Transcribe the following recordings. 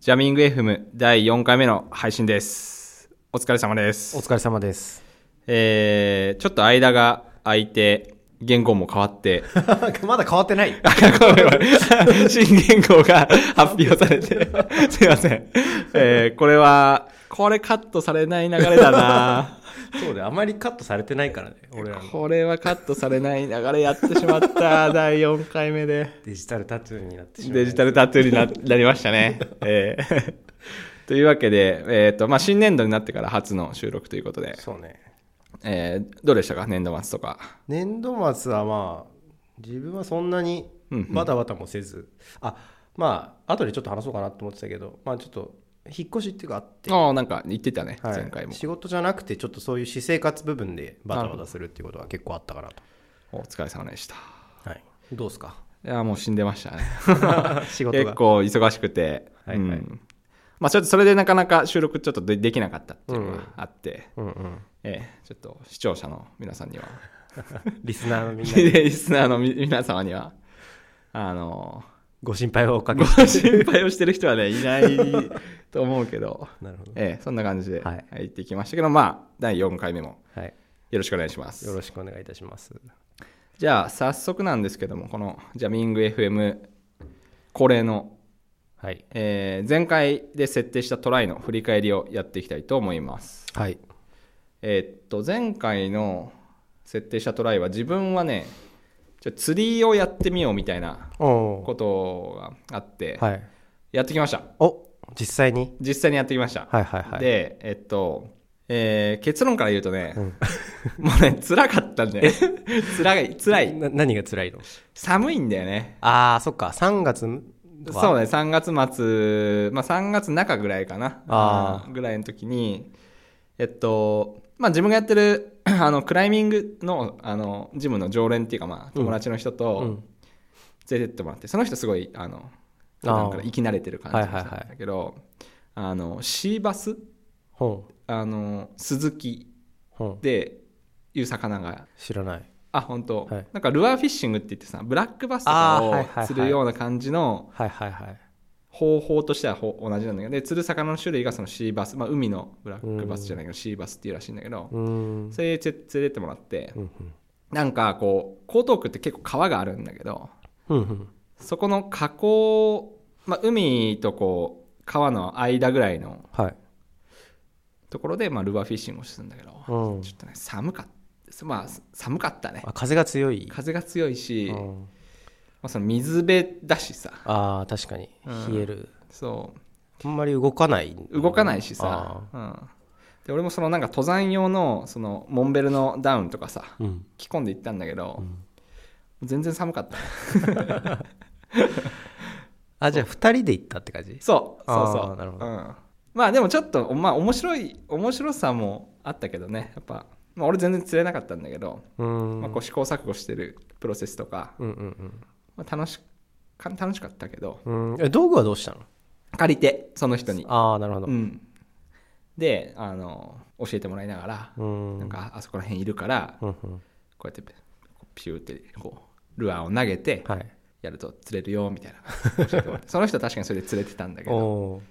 ジャミング FM 第4回目の配信です。お疲れ様です。お疲れ様です。えー、ちょっと間が空いて、言語も変わって、まだ変わってない。新言語が 発表されて、すいません。えー、これは、これカットされない流れだなそうで、あまりカットされてないからね、俺らのこれはカットされない流れやってしまった、第4回目で。デジタルタトゥーになってしまう。デジタルタトゥーにななりましたね。えー というわけで、えっ、と、まあ、新年度になってから初の収録ということで、そうね。えーどうでしたか？年度末とか。年度末はまあ、自分はそんなにうんうんバタバタもせず、あ、まあ、後でちょっと話そうかなと思ってたけど、まあちょっと、引っ越しっていうかあって、ああ、なんか言ってたね、はい前回も。仕事じゃなくて、ちょっとそういう私生活部分でバタバタするっていうことが結構あったかなと。お疲れ様でした。はい。どうですか？いや、もう死んでましたね。仕事が。結構忙しくて。はいはいうんまあ、ちょっとそれでなかなか収録ちょっとでできなかったっていうのがあって、うんうん。えーちょっと視聴者の皆さんには、リスナーのみんなに リスナーのみ皆様には、あのご心配をおかけごして。心配をしてる人はね、いないと思うけど、なるほど。ええそんな感じではい言ってきましたけど、まあ、第4回目もはい。よろしくお願いします。よろしくお願いいたします。じゃあ、早速なんですけども、このジャミング FM 恒例の、はい。えー前回で設定したトライの振り返りをやっていきたいと思います。はい。えーっと、前回の設定したトライは自分はね、ちょ釣りをやってみようみたいなおことがあって、はい。やってきました。お実際に？実際にやってきました。はいはいはい。で、えっと、えー結論から言うとね、うん もうね、辛かったんだよね。辛い、辛い。な何が辛いの？寒いんだよね。ああ、そっか。3月とかそうね、3月末、まあ3月中ぐらいかな。あぐらいの時に、えっと、まあ自分がやってる、あの、クライミングの、あの、ジムの常連っていうか、まあ友達の人うとん。連れてってもらって、その人すごい、あの、普段から生き慣れてる感じなんはいはいはいだけど、あの、シーバス？ほあの、鈴木う。ほう。でいう魚が知らない。あ本当、はいなんかルアーフィッシングって言ってさブラックバスとあかを釣るような感じのはいはいはい。方法としてはほ同じなんだけどで釣る魚の種類がそのシーバス、まあ、海のブラックバスじゃないけどシーバスっていうらしいんだけど。それで連れてもらってうんなんかこう江東区って結構川があるんだけど。そこの河口、まあ、海とこう川の間ぐらいのはい。ところで、まあ、ルアーフィッシングをするんだけど、うんちょっとね寒かったまあ寒かったねあ、風が強い。風が強いし、まうんあ、その水辺だしさ。ああ、確かに。うん。冷える。そあんまり動かない。う動かないしさ、うん、で俺もそのなんか登山用のそのモンベルのダウンとかさ。うん。着込んで行ったんだけど、全然寒かった。あ、じゃあ2人で行ったって感じ？そう。そうあそう。ーなるほど。うん、まあでもちょっとまあ面白い面白さもあったけどねやっぱ、まあ、俺全然釣れなかったんだけど、うーん。まあ、こう試行錯誤してるプロセスとか、うんうんまあ、楽しか楽しかったけどうん。うん。え、道具はどうしたの？借りてその人にああ、なるほどう。ん、であの教えてもらいながら、うん。なんかあそこら辺いるからうんうん。こうやってピューってこうルアーを投げてはい。やると釣れるよみたいな教えてもらって その人は確かにそれで釣れてたんだけど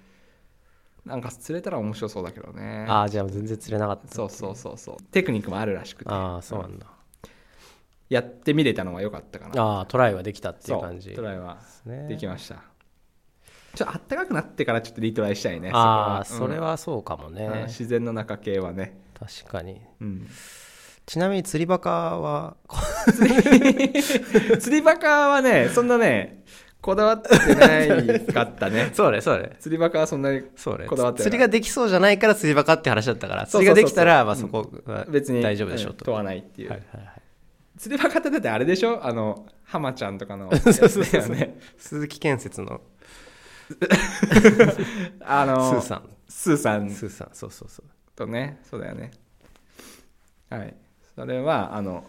なんか釣れたら面白そうだけどねああ、じゃあ全然釣れなかった。そうそうそうそうテクニックもあるらしくてああ、そうなんだ。やってみれたのは良かったかな。ああ、トライはできたっていそう感じ。トライはね。できました。ちょっと暖かくなってからちょっとリトライしたいねああ、それはそうかもうんね。自然の中系はね。確かに。うん。ちなみに釣りバカは、釣りバカはねそんなねこだわってないかったね。そうね、そうね。釣りバカはそんなに。こだわってない釣りができそうじゃないから釣りバカって話だったから、釣りができたら、まあそこは別に大丈夫でしょうと。うん問わないっていう、はいはいはい釣りバカってだってあれでしょ？あの浜ちゃんとかの。そうそう鈴木建設の。あのスーさん。スーさん。スーさん、そうそうそう。とねそうだよね。はい。それはあの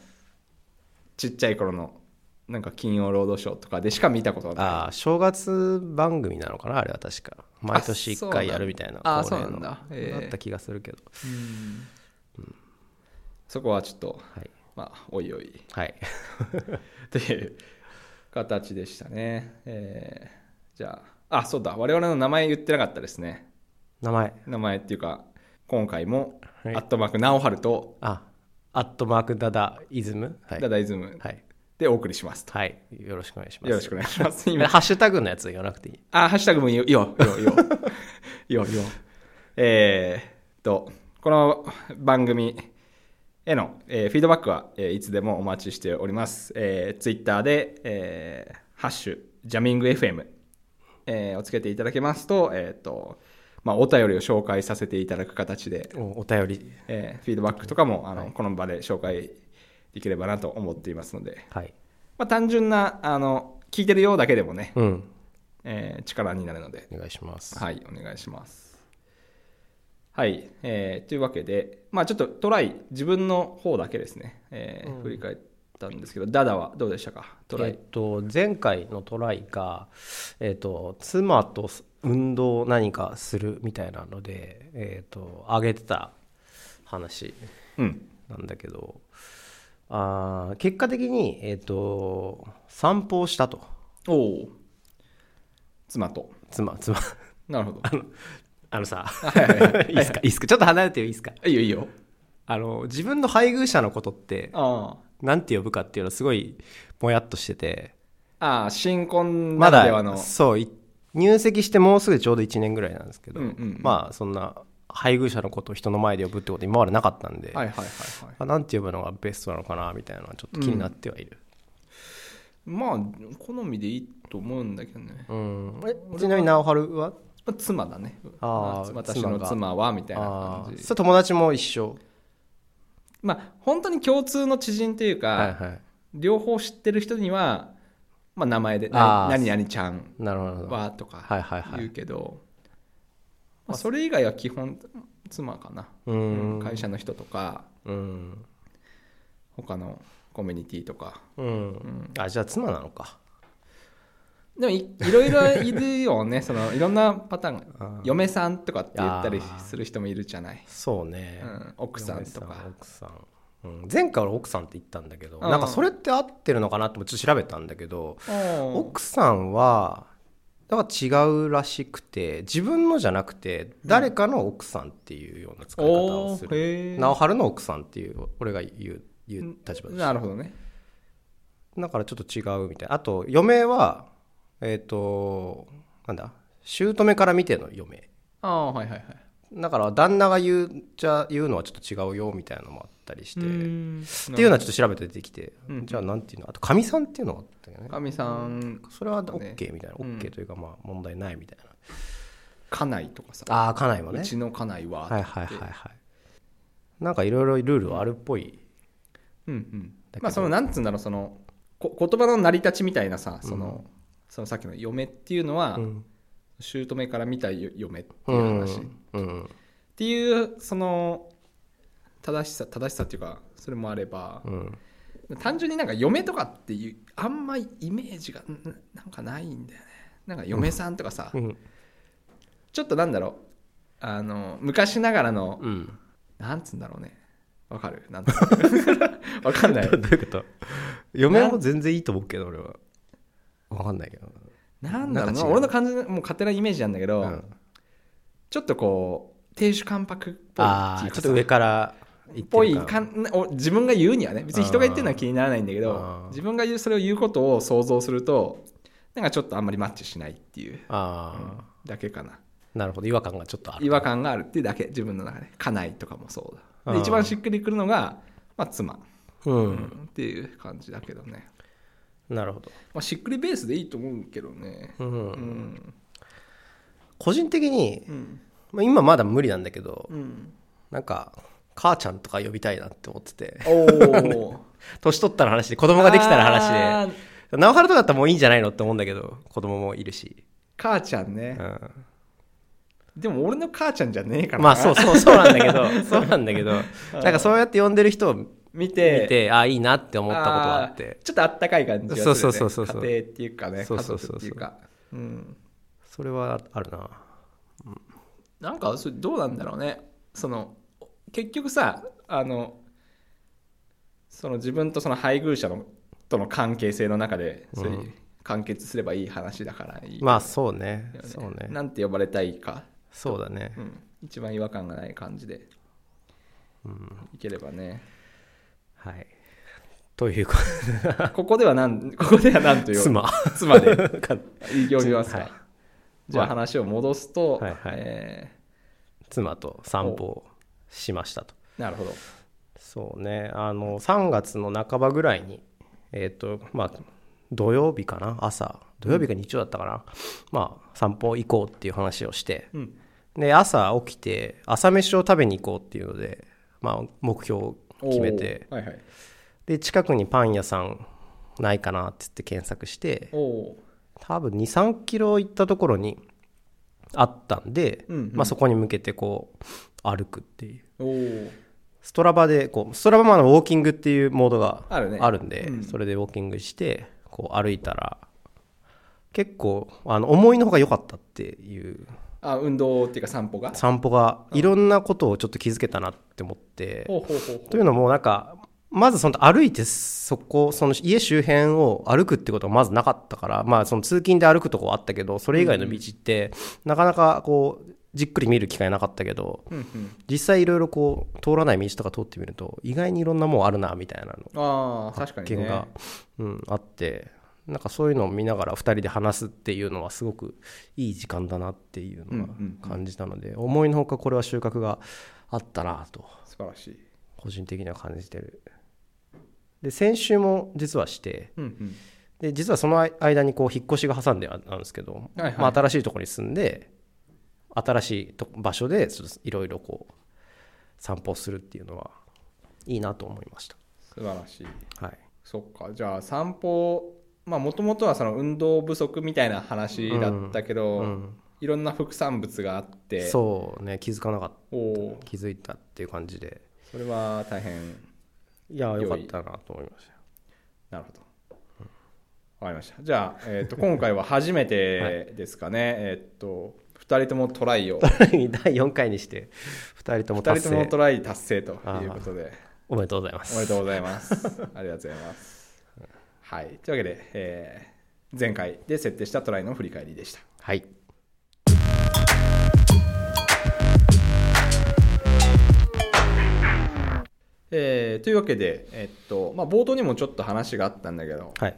ちっちゃい頃のなんか金曜ロードショーとかでしか見たことがない。ああ、正月番組なのかなあれは確か。毎年1回やるみたいな。あそうなんだ。へえだった気がするけど。そこはちょっとはい。まあおいおい。はい。という形でしたね、えーじゃああそうだ。我々の名前言ってなかったですね。名前。名前っていうか今回も、はい。アットマーク直春とあアットマークダダイズム。はい。ダダイズムはい、でお送りしますと、はい、よろしくお願いします。よろしくお願いします。今ハッシュタグのやつ言わなくていい？あ、ハッシュタグもいいよ、いいよ。いいよ、いいよ。えーっと、この番組への、えーフィードバックは、えーいつでもお待ちしております。えー、ツイッターで、えーハッシュ、ジャミング FM、えーをつけていただけますと、えーっと、まあ、お便りを紹介させていただく形で、おお便り。えーフィードバックとかも、あの、この場で紹介できればなと思っていますので、はい。まあ、単純な、あの、聞いてるようだけでもね、うん。えー力になるので、お願いします。はい、お願いします。はい、えーというわけで、まあちょっとトライ、自分の方だけですね、えー振り返ったんですけど、ダダはどうでしたか、トライ。えっと、前回のトライが、えっと、妻と運動を何かするみたいなので、えっと、上げてた話うん。なんだけどあー結果的に、えっと、散歩をしたとおお。妻と。妻妻なるほど。あのさはいはいはい。いいっすか？いい。っすか？ちょっと離れていいですか？いいよ、いいよ。あの自分の配偶者のことってあなんて呼ぶかっていうのはすごいもやっとしてて。あ。ああ、新婚まだならではの。そうい入籍してもうすぐちょうど1年ぐらいなんですけど、うんうんうん。まあそんな配偶者のことを人の前で呼ぶってこと今までなかったんで、はいはいはいはい。あなんて呼ぶのがベストなのかなみたいなのはちょっと気になってはいる、まあ、好みでいいと思うんだけどね。うん。えちなみに直春は？まあ妻だね。あー私の妻は、みたいなあ感じ。ーそれ友達も一緒？まあ、本当に共通の知人というか、はいはい。両方知ってる人には、まあ、名前で「あー。何々ちゃんなるほど。は」とかはいはいはい。言うけど、まあ、それ以外は基本妻かな、会社の人とかうん、他のコミュニティとか。うん。あじゃあ妻なのかでもいいろいろいるよね。そのいろんなパターン嫁さんとかって言ったりする人もいるじゃない、そうね、うん、奥さんとか。奥さん、うん、前回俺奥さんって言ったんだけどうん。なんかそれって合ってるのかなってちょっと調べたんだけどお奥さんはだから違うらしくて自分のじゃなくて誰かの奥さんっていうような使い方をする、へえ直春の奥さんっていう俺が言う言う立場です。なるほどね。だからちょっと違うみたいな。あと嫁はえっ、となんだ？姑から見ての嫁。ああはいはいはい。だから旦那が言うじゃ言うのはちょっと違うよみたいなのもあったりして、うっん。ていうのはちょっと調べて出てきて、うん。じゃあなんていうの？あとかみさんっていうのがあったよね。かみさん。それは OK みたいな、うん。OK というかまあ問題ないみたいな。家内とかさ。ああ家内もね。うちの家内は。はいはいはいはい。なんかいろいろルールはあるっぽい、うんうん。まあそのなんつうんだろうそのこ言葉の成り立ちみたいなさその,、そのさっきの嫁っていうのは、うん。姑から見たよ嫁ってういう話、っていうその正しさ正しさっていうかそれもあればうん。単純になんか嫁とかっていうあんまイメージがんなんかないんだよね。なんか嫁さんとかさ、うん。ちょっとなんだろうあの昔ながらの、うん。なんつうんだろうね。わかる？なん わかんない。どういうこと？嫁はもう全然いいと思うけど俺は分かんないけど。なんだろうな。んか違う。な俺の感じもう勝手なイメージなんだけど、うん。ちょっとこう亭主関白っぽいああちょっと上から言っぽいかんお自分が言うにはね別に人が言ってるのは気にならないんだけあどー。自分が言うそれを言うことを想像するとなんかちょっとあんまりマッチしないっていう、ああ、うんだけかな。なるほど。違和感がちょっとある。違和感があるっていうだけ。自分の中で家内とかもそうだ。あー。で一番しっくりくるのが、まあ、妻、うん、うんっていう感じだけどね、なるほど、まあ、しっくりベースでいいと思うけどね。うん。うん個人的に、うん。まあ、今まだ無理なんだけどうん。なんか母ちゃんとか呼びたいなって思ってて。おお 年取ったら話で子供ができたら話あー。で直春とかだったらもういいんじゃないのって思うんだけど子供もいるし、母ちゃんね。う、ん、でも俺の母ちゃんじゃねえからな。まあそうそうそうなんだけど。そうなんだけど。なんかそうやって呼んでる人を見見ててああいいなって思ったことがあって。ーちょっとあったかい感じがする、ね、そうそうそうそうそう。家庭っていうかねそうそうそうそう。うん。それはあるな。なんかそれどうなんだろうね。その結局さあのその自分とその配偶者のとの関係性の中でそれうん。完結すればいい話だからいいまあそうね。そうね。なんて呼ばれたいか、そうだね。うん、一番違和感がない感じで、いければねはい。というこ ここではなんここではなんという妻。妻で。か呼びますか、はい。じゃあまあ話を戻すと、はいはい。え妻と散歩をしましたと。ーなるほど。そうね。あの3月の半ばぐらいにえっ、とまあ土曜日かな？朝。土曜日か日曜だったかな、まあ散歩行こうっていう話をして。うん。で朝起きて朝飯を食べに行こうっていうので、まあ、目標を決めて。はいはい。で近くにパン屋さんないかなって言って検索して多分23キロ行ったところにあったんで、うんうん。まあ、そこに向けてこう歩くっていう。ストラバでこうストラバマのウォーキングっていうモードがあるね。あるんでうん。それでウォーキングしてこう歩いたら結構あの思いの方が良かったっていうあ運動っていうか散歩が？散歩がいろんなことをちょっと気づけたなって思って。ほうほうほうほというのもなんかまずその歩いてそこその家周辺を歩くってことがまずなかったからまあその通勤で歩くとこはあったけどそれ以外の道ってなかなかこうじっくり見る機会なかったけどう、うんうん、実際いろいろこう通らない道とか通ってみると意外にいろんなもんあるなみたいなのああ確かにね。うん、あってなんかそういうのを見ながら2人で話すっていうのはすごくいい時間だなっていうのが感じたので、思いのほかこれは収穫があったなと。素晴らしい。個人的には感じてる。で先週も実はしてうんうん。で実はその間にこう引っ越しが挟んであるんですけど、はいはい。まあ、新しいところに住んで新しいと場所でいろいろこう散歩するっていうのはいいなと思いまし素晴らしい。たはい。そっか。じゃあ散歩まあもともとはその運動不足みたいな話だったけど、うん。いろんな副産物があってそうね気づかなかった気づいたっていう感じで。それは大変いやよかったなと思いました。なるほど。わかりました。じゃあ、えー、と今回は初めて ですかね、えっ、と2人ともトライを。第4回にして2人とも2達成。人ともトライ達成ということで。おめでとうございます。おめでとうございます。ありがとうございます。はい。というわけで、えー前回で設定したトライの振り返りでした。はいえーというわけで、えっとまあ、冒頭にもちょっと話があったんだけど、はい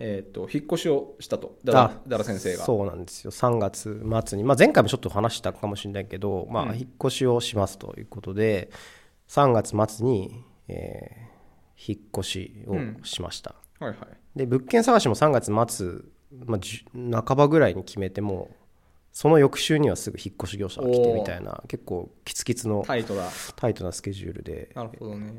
えっと引っ越しをしたと、ダラあダラ先生が。そうなんですよ3月末に、まあ、前回もちょっと話したかもしれないけど、まあ、うん引っ越しをしますということで、3月末に、えー引っ越しをしました、はいはい。で物件探しも3月末、まあ、半ばぐらいに決めてもその翌週にはすぐ引っ越し業者が来てみたいな結構キツキツのタイトだ。タイトなスケジュールでなるほどね。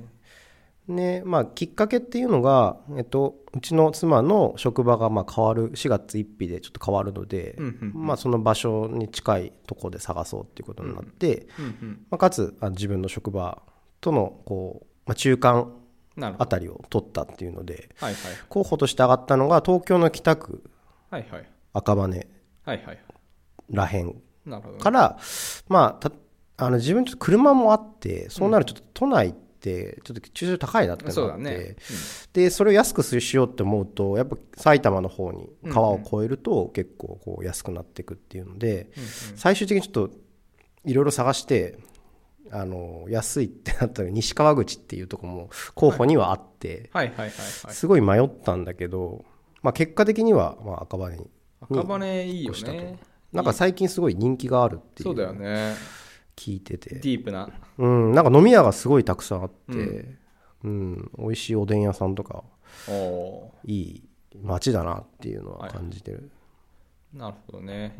ねまあ、きっかけっていうのが、えっと、うちの妻の職場がまあ変わる4月1日でちょっと変わるので、うんうんまあ、その場所に近いところで探そうっていうことになって、うんうん。まあ、かつあ自分の職場とのこう、まあ、中間あ。たりを取ったっていうのではいはい。候補として上がったのが東京の北区はいはい。赤羽はいはい。らへん。から、まあ、たあの自分ちょっと車もあってそうなるとちょっと都内ってちょっと駐車場高いなってなって、そうだね。でそれを安くしようって思うとやっぱ埼玉の方に川を越えると結構こう安くなっていくっていうので、最終的にちょっといろいろ探してあの安いってなったら西川口っていうところも候補にはあって、はい。はい。はい。はい。すごい迷ったんだけど、まあ、結果的にはまあ赤羽に赤羽いいよ越したと。ね。なんか最近すごい人気があるっていそうだようね。聞いてて。ディープな。うん、なんか飲み屋がすごいたくさんあって、うん。美味しいおでん屋さんとかいい街だなっていうのは感じてる、ーなるほどね。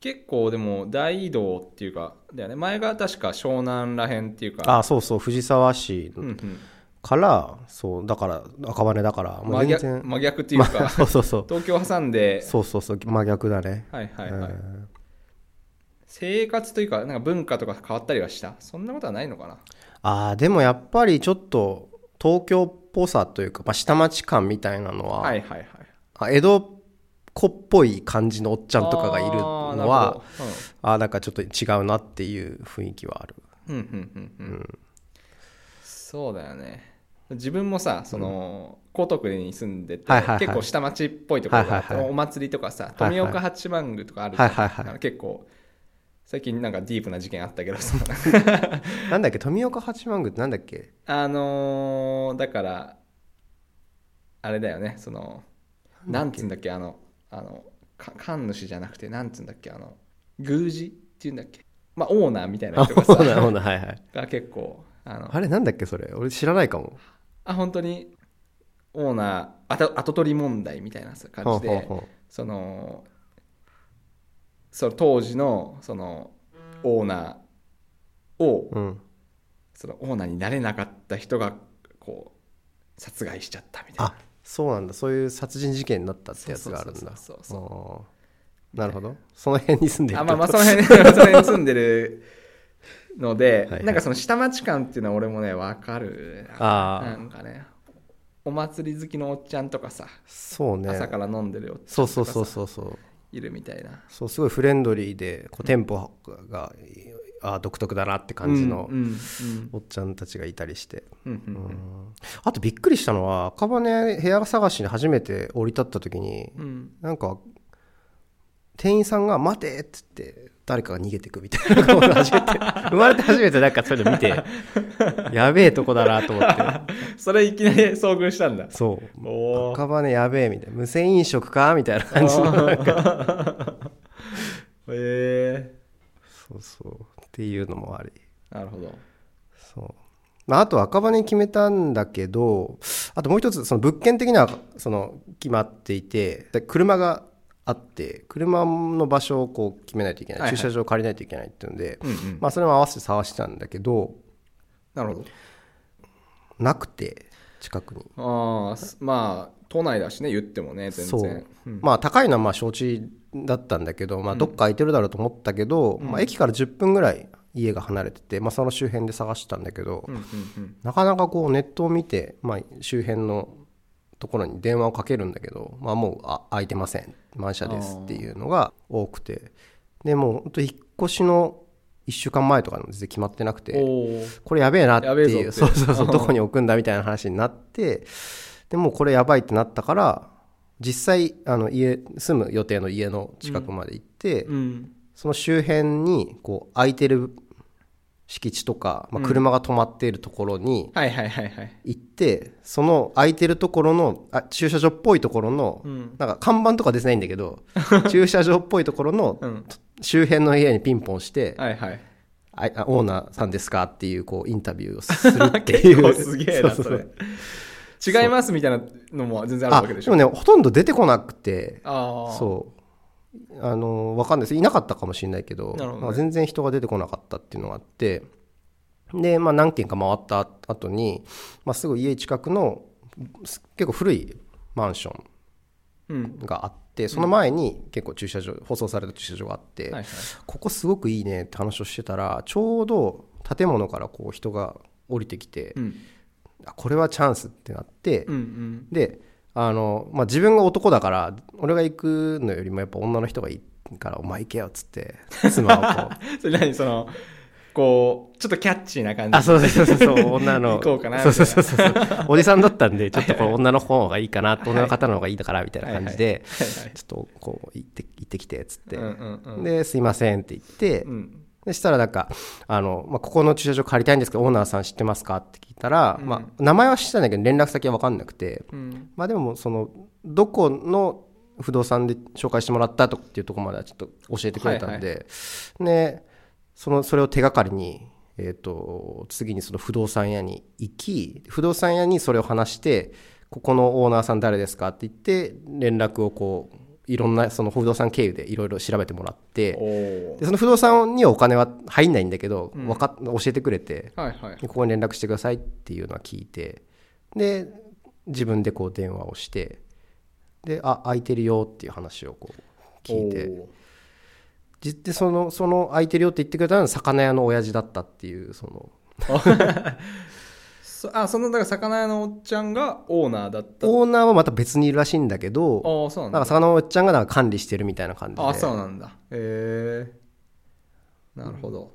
結構でも大移動っていうか、だよね。前が確か湘南らへんっていうか、あそうそう藤沢市うんうん、から、そうだから赤羽だから真逆真逆っていうか、そうそうそう。東京挟んで、そうそうそう真逆だね。はいはいはい。うん。生活というか、なんか文化とか変わったりはした？そんなことはないのかな？あーでもやっぱりちょっと東京っぽさというか、まあ、下町感みたいなのは、はいはいはい。あ江戸っ子っぽい感じのおっちゃんとかがいるのはあーなん。かちょっと違うなっていう雰囲気はある。どうんうんうんうん。うん。そうだよね。自分もさその、江東区に住んでて、はいはいはい。結構下町っぽいところがあって、はいはいはい。お祭りとかさ富岡八幡宮とかあるじゃん。はいはい結構最近なんかディープな事件あったけどさ。なんだっけ富岡八幡宮ってなんだっけ？あのーだからあれだよねそのなんつうんだっけあのあのか神主じゃなくてなんつうんだっけあの宮司っていうんだっけ？まあオーナーみたいなあ人がそうださそうだはいはい。が結構あのあれなんだっけそれ？俺知らないかも。あ本当にオーナー後後取り問題みたいなさ感じでそのその当時のそのオーナーをううん。そのオーナーになれなかった人がこう殺害しちゃったみたいな。あそうなんだ。そういう殺人事件になったってやつがあるんだ。そうそうなるほど。その辺に住んでるあまあまあその辺 その辺に住んでるのではいはい。なんかその下町感っていうのは俺もね分かるあー。なんかねお祭り好きのおっちゃんとかさ、そうね。朝から飲んでるおっちゃそうそうんとかさそうそうそういるみたいな。そうすごいフレンドリーでこうテンポがあ独特だなって感じのおっちゃんたちがいたりして、あとびっくりしたのは赤羽部屋探しに初めて降り立った時にうん。うんなんか店員さんが「待て!」っつって誰かが逃げてくみたいなことを初めて 生まれて初めてなんかそういうの見て やべえとこだなと思って。それいきなり遭遇したんだ。そう。赤羽やべえみたいな。無銭飲食かみたいな感じのなんか。へえそうそうっていうのもあり。なるほど。そう。まあ、あと赤羽に決めたんだけどあともう一つその物件的にはその決まっていてで車があって車の場所をこう決めないといけない、はいはい。駐車場を借りないといけないっていうので、うんうん。まあ、それも合わせて探してたんだけどなるほど。なくて近くに。ああすまあ都内だしね言ってもね全そう。然、うん。まあ高いのはまあ承知だったんだけど、まあ、どっか空いてるだろうと思ったけど、まあ、駅から10分ぐらい家が離れてて、まあ、その周辺で探したんだけど、うんうんうん。なかなかこうネットを見て、まあ、周辺のところに電話をかけるんだけど、まあ、もうあ空いてません。満車ですっていうのが多くて。でもう本当引っ越しの1週間前とかの全然決まってなくてこれやべえなっていう。そうそうそう どこに置くんだみたいな話になってでもうこれやばいってなったから実際あの家住む予定の家の近くまで行って、うん。その周辺にこう空いてる敷地とか、まあ、車が止まっているところに行って、その空いてるところのあ駐車場っぽいところの、うん。なんか看板とか出てないんだけど 駐車場っぽいところのうん。周辺の家にピンポンしてはいはい。ああオーナーさんですかっていうこうインタビューをするっていう。結構すげえな それ違いますみたいなのも全然あるあわけでしょ。でもねほとんど出てこなくてそう。あのわかんないです。いなかったかもしれないけどね。まあ、全然人が出てこなかったっていうのがあってで、まあ、何軒か回った後に、まあ、すぐ家近くのす結構古いマンショうん。ンがあってその前に結構駐車場舗装された駐車場があって、はいはい。ここすごくいいねって話をしてたらちょうど建物からこう人が降りてきて、うん。あこれはチャンスってなって、うんうん。であの、まあ、自分が男だから俺が行くのよりもやっぱ女の人がいいから「お前行けよ」っつって妻をこう。それ何そのこうちょっとキャッチーな感じ？あそうそうそうそう女の行こうかなそうそうそうそう。おじさんだったんでちょっとこう女の方がいいかな女の方の方がいいだからみたいな感じではいはいちょっとこう行って行ってきてっつって、うんうんうん。で「すいません」って言って、うんでしたらなんかあの、まあ、ここの駐車場借りたいんですけどオーナーさん知ってますかって聞いたら、まあ、名前は知ってたんだけど連絡先は分かんなくて、うん。まあでもそのどこの不動産で紹介してもらったとっていうところまではちょっと教えてくれたんで、でそのそれを手がかりに、えー、と次にその不動産屋に行き不動産屋にそれを話してここのオーナーさん誰ですかって言って連絡をこういろんなその不動産経由でいろいろ調べてもらってでその不動産にはお金は入んないんだけど、わかっ教えてくれてはいはい。でここに連絡してくださいっていうのは聞いてで自分でこう電話をしてであ空いてるよっていう話をこう聞いて。でそのその空いてるよって言ってくれたのは魚屋の親父だったっていうその そあそのだから魚屋のおっちゃんがオーナーだった。オーナーはまた別にいるらしいんだけどああそうなんだ。なんか魚のおっちゃんがなんか管理してるみたいな感じで。あそうなんだ。へえなるほど。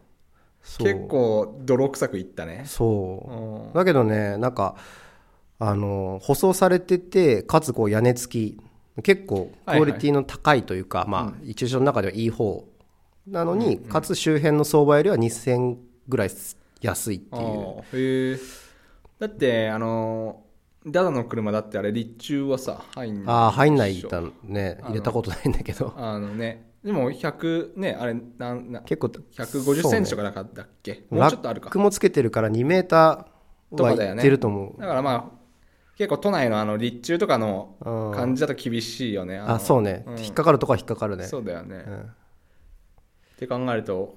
そう。結構泥臭くいったね。そう。うん。だけどねなんかあの舗装されててかつこう屋根付き結構クオリティの高いというか、まあ一応の中ではいい方なのに、かつ周辺の相場よりは2000ぐらい安いっていうだってあのダダの車だってあれ立中はさ入んないああ入んないね。入れたことないんだけど。あのねでも100ねあれなんな結構150センチとかだかだっけ、もうちょっとあるか。ラックもつけてるから2メーターはとかだよね。いってると思う。だからまあ結構都内のあの立中とかのうん。感じだと厳しいよね。あそうね、ん。引っかかるとこは引っかかるね。そうだよね、っうん。て考えると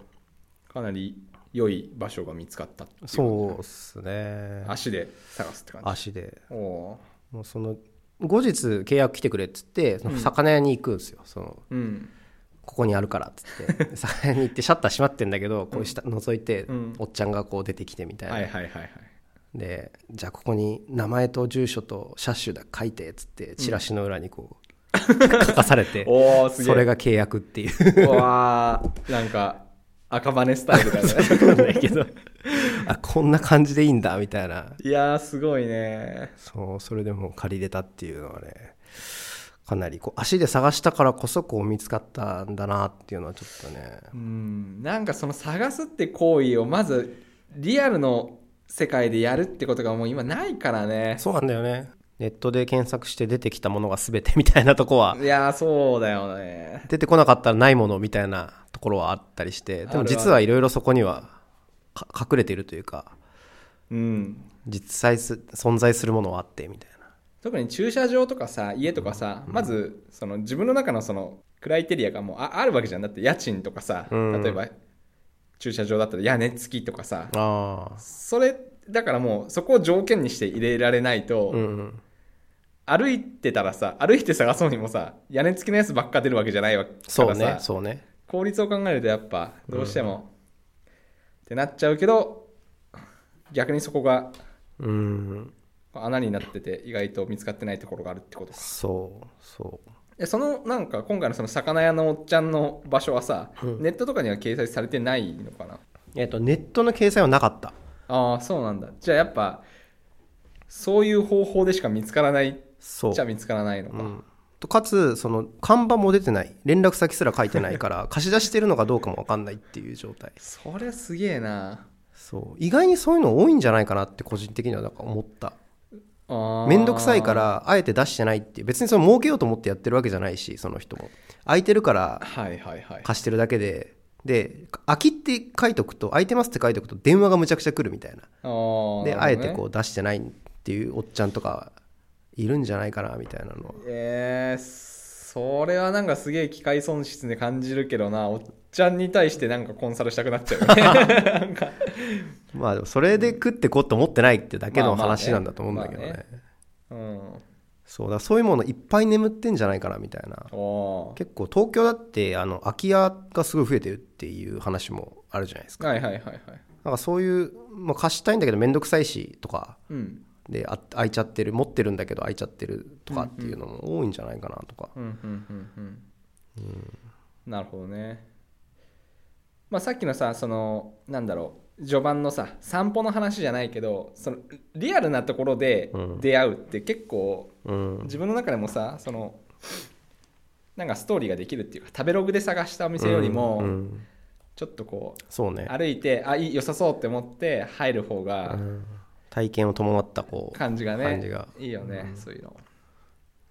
かなり良い場所が見つかったっていうそうっすね。足で探すって感じ。足で。もうその後日契約来てくれっつってその魚屋に行くんですよ、そのーうん。ここにあるからっつって。魚屋に行ってシャッター閉まってんだけどこう下覗いて、うん。おっちゃんがこう出てきてみたいな、はいはいはいはい。でじゃあここに名前と住所と車種だ書いてっつってチラシの裏にこう、書かされておおすげえ。それが契約っていう。うわー。なんか赤羽スタイルだねわかんないけど。あこんな感じでいいんだみたいな。いやーすごいね。そうそれでもう借りれたっていうのはねかなりこう足で探したからこそこう見つかったんだなっていうのはちょっとね。うん。なんかその探すって行為をまずリアルの世界でやるってことがもう今ないからね。そうなんだよね。ネットで検索して出てきたものが全てみたいなとこは。いやーそうだよね。出てこなかったらないものみたいなところはあったりしてでも実はいろいろそこにはか隠れているというかうん。実際す存在するものはあってみたいな。特に駐車場とかさ家とかさ、まずその自分の中のそのクライテリアがもうああるわけじゃん。だって家賃とかさ、うん。例えば駐車場だったら屋根付きとかさそれだからもうそこを条件にして入れられないと、うんうん。歩いてたらさ歩いて探そうにもさ屋根付きのやつばっか出るわけじゃないわからさ。そうねそうね効率を考えるとやっぱどうしても、ってなっちゃうけど逆にそこがうん。穴になってて意外と見つかってないところがあるってことか。そうそう。えそのなんか今回のその魚屋のおっちゃんの場所はさ、ネットとかには掲載されてないのかな？えっとネットの掲載はなかった。ああそうなんだ。じゃあやっぱそういう方法でしか見つからないそう。じゃ見つからないのか、うんとかつその看板も出てない連絡先すら書いてないから 貸し出してるのかどうかも分かんないっていう状態。それすげえな。そう。意外にそういうの多いんじゃないかなって個人的にはなんか思った。面倒くさいからあえて出してないって別にその儲けようと思ってやってるわけじゃないしその人も。空いてるからはいはいはい。貸してるだけで。で空きって書いとくと空いてますって書いとくと電話がむちゃくちゃ来るみたいな。であえてこう出してないっていうおっちゃんとかいるんじゃないかなみたいなの。えー、それはなんかすげえ機械損失で感じるけどな。おっちゃんに対してなんかコンサルしたくなっちゃうよね。まあでもそれで食ってこうと思ってないってだけの話なんだと思うんだけどね,、まうん。そうだそういうものいっぱい眠ってんじゃないかなみたいな。結構東京だってあの空き家がすごい増えてるっていう話もあるじゃないですか。はいはいはいはい。なんかそういう、まあ、貸したいんだけど面倒くさいしとか。うんであ空いちゃってる持ってるんだけど空いちゃってるとかっていうのも多いんじゃないかなとか、うんうんうんうんなるほどね。まあさっきのさそのなんだろう序盤のさ散歩の話じゃないけどそのリアルなところで出会うって結構うん。自分の中でもさそのなんかストーリーができるっていうか食べログで探したお店よりも、うん。ちょっとこうそうね、歩いてあいい良さそうって思って入る方がうん体験を伴ったこう感じがね感じが。いいよね、そういうの。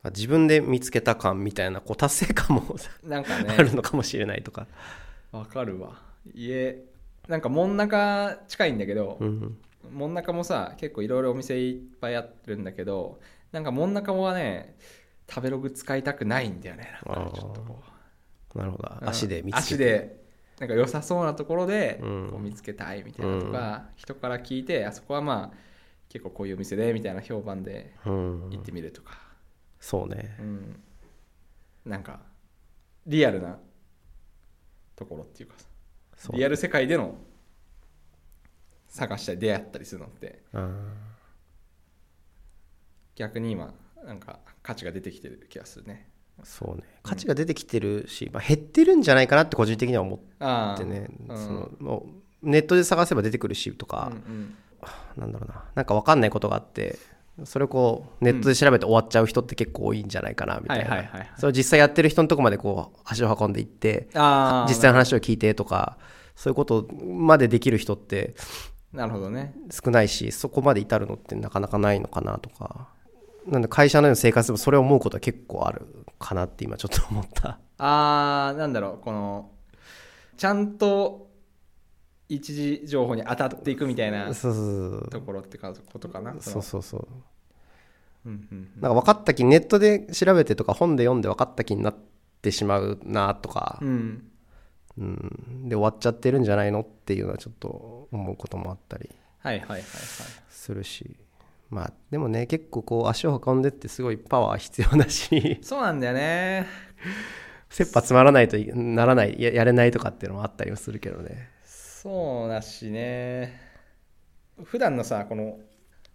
自分で見つけた感みたいなこう達成感も なんかね。あるのかもしれないとか、わかるわ。家なんか門中近いんだけど、うん、門中もさ結構いろいろお店いっぱいあるんだけどなんか門中はね食べログ使いたくないんだよねなんかねちょっとこなるほど。う足で見つけて。足でなんか良さそうなところでうん。こう見つけたいみたいなとか、人から聞いてあそこはまあ結構こういうお店でみたいな評判でうん。行ってみるとか、そうね。うん。なんかリアルなところっていうかそうリアル世界での探したり出会ったりするのってうん逆に今なんか価値が出てきてる気がするねそうね。価値が出てきてるし、まあ、減ってるんじゃないかなって個人的には思ってね、うん。そのもうネットで探せば出てくるしとか。うん、うん。なんだろうな。なんか分かんないことがあってそれをこうネットで調べて終わっちゃう人って結構多いんじゃないかなみたいな、そ実際やってる人のとこまでこう足を運んでいって実際の話を聞いてとかそういうことまでできる人ってなるほどね。少ないしそこまで至るのってなかなかないのかなとか。なんで会社のような生活でもそれを思うことは結構あるかなって今ちょっと思った。あーなんだろうこのちゃんと一時情報に当たっていくみたいなそうそうところってことかなそうそうそう。うんうんなんか分かった気ネットで調べてとか本で読んで分かった気になってしまうなとか。う、ん。うん、で終わっちゃってるんじゃないの？っていうのはちょっと思うこともあったりはいはいはいはい。するしまあでもね結構こう足を運んでってすごいパワー必要だし。そうなんだよね。切羽詰まらないとならないややれないとかっていうのもあったりもするけどね。そうだしね。普段のさこの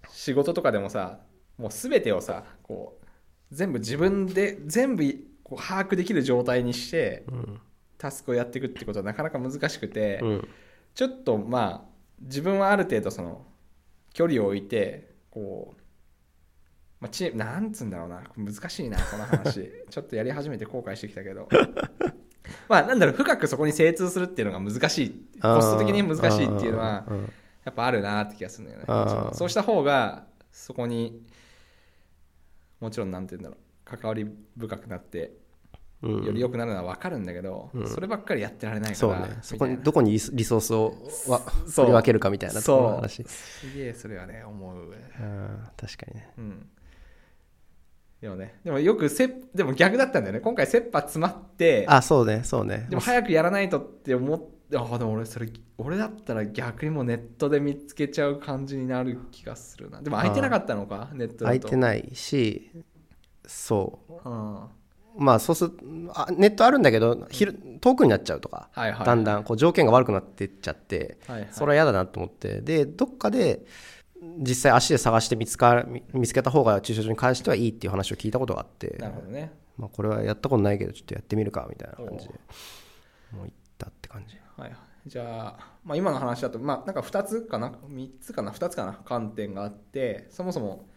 仕事とかでもさもう全てをさこう全部自分で全部こう把握できる状態にしてうん。タスクをやっていくってことはなかなか難しくて、うん。ちょっとまあ自分はある程度その距離を置いてこう、まあ、チームなんつうんだろうな難しいなこの話。ちょっとやり始めて後悔してきたけど。まあなんだろう深くそこに精通するっていうのが難しい。コスト的に難しいっていうのはうんやっぱあるなって気がするんだよね。そうした方がそこにもちろんなんて言うんだろう関わり深くなってうんより良くなるのは分かるんだけど、うん。そればっかりやってられないからね。そこにどこにリソースをわり分けるかみたいなところすげえそれはね思う。うん確かにね。うん。でもねでもよくせでも逆だったんだよね。今回切羽詰まってあそうねそうね。でも早くやらないとって思ってあでも俺それ俺だったら逆にもうネットで見つけちゃう感じになる気がするな。でも空いてなかったのか？ネットだと。空いてないしそう。うんまあそうするあネットあるんだけど遠くになっちゃうとか、はいはいだんだんこう条件が悪くなっていっちゃって、はいはい。それは嫌だなと思ってでどっかで実際足で探して見つか見見つけた方が駐車場に関してはいいっていう話を聞いたことがあってなるほどね。まあ、これはやったことないけどちょっとやってみるかみたいな感じでもう行ったって感じ。はいはい。じゃあ、まあ、今の話だとまあなんか2つかな？3つかな？2つかな？観点があってそもそも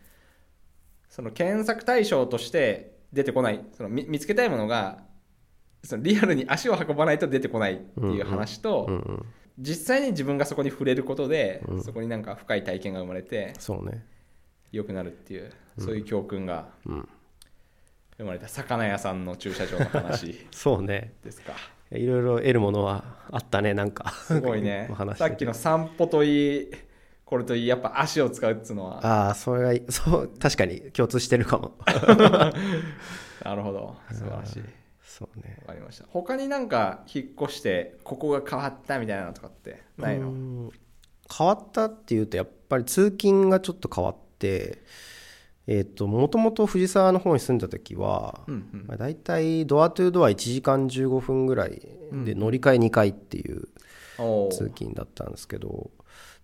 その検索対象として出てこない。その見見つけたいものがそのリアルに足を運ばないと出てこないっていう話と、うんうん。実際に自分がそこに触れることで、そこになんか深い体験が生まれてそうね。良くなるっていうそういう教訓がうん。生まれた魚屋さんの駐車場の話 そうね。ですか。いろいろ得るものはあったねなんか。すごいね。話さっきの散歩といいこれといいやっぱ足を使うっつうのは。ああそれが そう確かに共通してるかも。なるほど。素晴らしい。そうね。わかりました。他になんか引っ越してここが変わったみたいなのとかってないの？うん。変わったっていうとやっぱり通勤がちょっと変わってえっ、ともともと藤沢の方に住んだ時は、うんうん。まあ、大体ドアトゥードア1時間15分ぐらいで乗り換え2回っていう通勤だったんですけど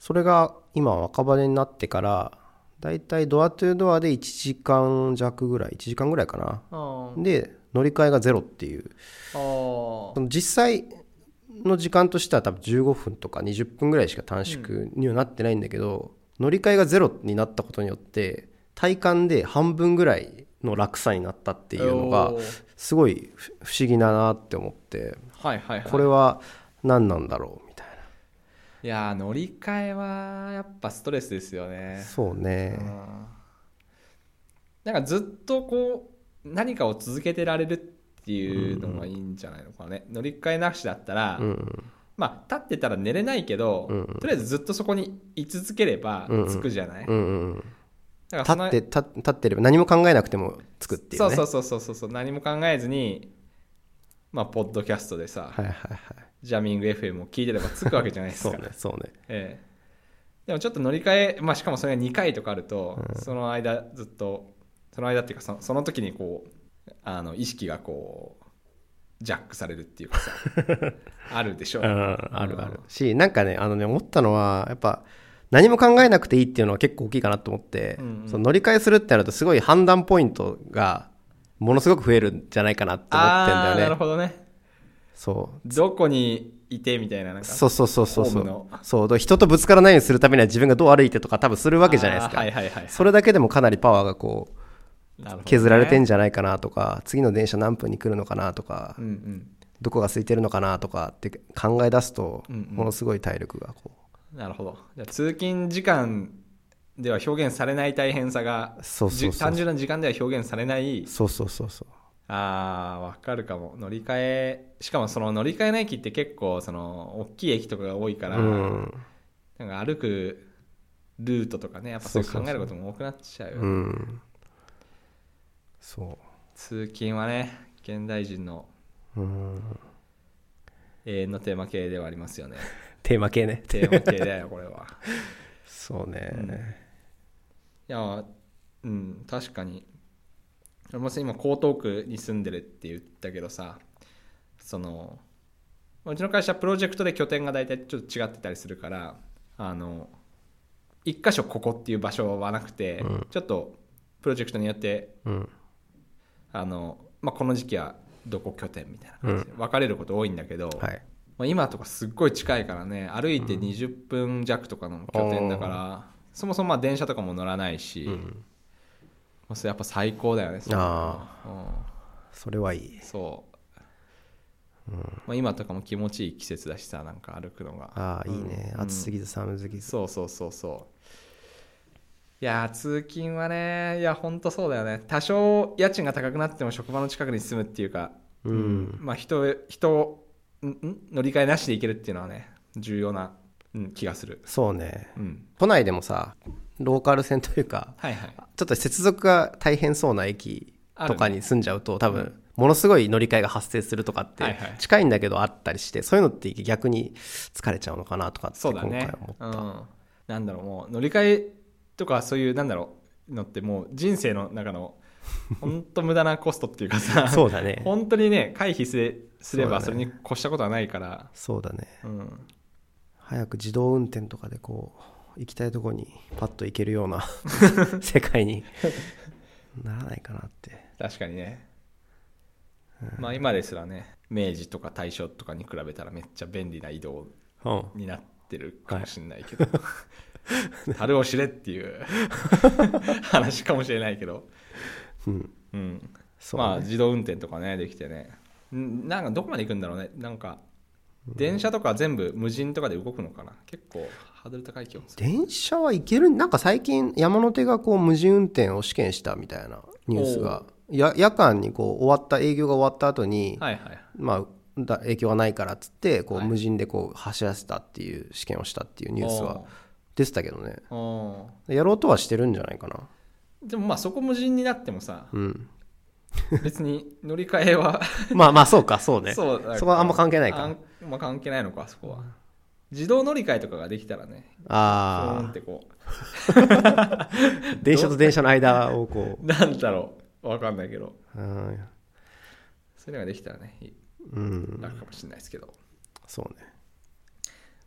それが今若葉になってから大体ドアトゥードアで1時間弱ぐらい1時間ぐらいかな。で乗り換えがゼロっていう。実際の時間としては多分15分とか20分ぐらいしか短縮にはなってないんだけど、乗り換えがゼロになったことによって体感で半分ぐらいの楽さになったっていうのがすごい不不思議だなって思って。これは何なんだろうみたいいやー乗り換えはやっぱストレスですよなね。そうね。うん。なんかずっとこう何かを続けてられるっていうのがいいんじゃないのかね、乗り換えなしだったら、うん。まあ立ってたら寝れないけど、うん。とりあえずずっとそこに居続ければうん。うん着くじゃない、立って立立ってれば何も考えなくてもつくっていうね。そうそうそうそうそう何も考えずにまあポッドキャストでさ、はいはいはいジャミング FM を聞いてれば着くわけじゃないですそうかねそうね。ええ、でもちょっと乗り換え、まあ、しかもそれが2回とかあると、その間ずっとその間っていうかそのその時にこうあの意識がこうジャックされるっていうかさ あるでしょ。うん、あるある。しなんかねあのね思ったのはやっぱ何も考えなくていいっていうのは結構大きいかなと思って、うんうん。その乗り換えするってなるとすごい判断ポイントがものすごく増えるんじゃないかなって思ってんだあーなるよねほどねそう。どこにいてみたいななんかそうそうそうそうそう。そう。人とぶつからないようにするためには自分がどう歩いてとか多分するわけじゃないですか、あーはいはいはい。それだけでもかなりパワーがこう削られてんじゃないかなとか次の電車何分に来るのかなとかうんうん。どこが空いてるのかなとかって考え出すとうんうん。ものすごい体力がこなるほど。じゃあ通勤時間では表現されない大変さがそうそうそうじ単純な時間では表現されないうそうそうそうそうあーわかるかも。乗り換え。しかもその乗り換えの駅って結構その大きい駅とかが多いから、うん。なんか歩くルートとかねやっぱそう考えることも多くなっちゃうよ、うん。そ通勤はね現代人のううん。永遠のテーマ系ではありますよね。テーマ系ね。テーマ系だよこれは。そうね、いやうん確かに。俺もさ今江東区に住んでるって言ったけどさそのうちの会社プロジェクトで拠点が大体ちょっと違ってたりするからあの一箇所ここっていう場所はなくて、うん。ちょっとプロジェクトによってうん。あの、まあ、この時期はどこ拠点みたいな感じで分かれること多いんだけど、はい。まあ、今とかすっごい近いからね歩いて20分弱とかの拠点だから、そもそもまあ電車とかも乗らないし、うん。もうそれやっぱ最高だよねそれ。あそれはいい。う。ん。そう、まあ、今とかも気持ちいい季節だしさなんか歩くのが。ああいいね、うん。暑すぎず寒すぎず。そうそうそうそう。いやー通勤はねいやほんとそうだよね。多少家賃が高くなっても職場の近くに住むっていうかうん。まあ人人んん？乗り換えなしで行けるっていうのはね重要な、うん、気がする。そうね。うん。都内でもさローカル線というかはいはい。ちょっと接続が大変そうな駅とかに住んじゃうと、多分ものすごい乗り換えが発生するとかってはいはい。近いんだけどあったりしてそういうのって逆に疲れちゃうのかなとかって今回思った、うん、なんだろうもう乗り換えとかそういうなんだろうのってもう人生の中の 本当無駄なコストっていうかさそうだね。本当にね回避すれすればそれに越したことはないから。そうだね。うん。早く自動運転とかでこう行きたいとこにパッと行けるような 世界に ならないかなって。確かにね、まあ今ですらね明治とか大正とかに比べたらめっちゃ便利な移動うん。になってるかもしれないけど、樽を知れっていう 話かもしれないけど、うん。うん、まあ自動運転とかねできてね。んなんかどこまで行くんだろうね。なんか電車とか全部無人とかで動くのかな？結構ハードル高い気もする。電車は行けるなんか最近山手がこう無人運転を試験したみたいなニュースがや夜間にこう終わった営業が終わった後に、はいはいまあだ影響がないからっつってこうはい。無人でこう走らせたっていう試験をしたっていうニュースは出てたけどね。おやろうとはしてるんじゃないかな。ーでもまあそこ無人になってもさうん。別に乗り換えは まあまあそうかそうね。そうだから。そこはあんま関係ないか。あんまあ関係ないのかそこは。自動乗り換えとかができたらねふー。んあってこあ 電車と電車の間をこう。なんだろう。わかんないけど。ううん。そういうのができたらねうん。楽かもしれないですけど。そうね。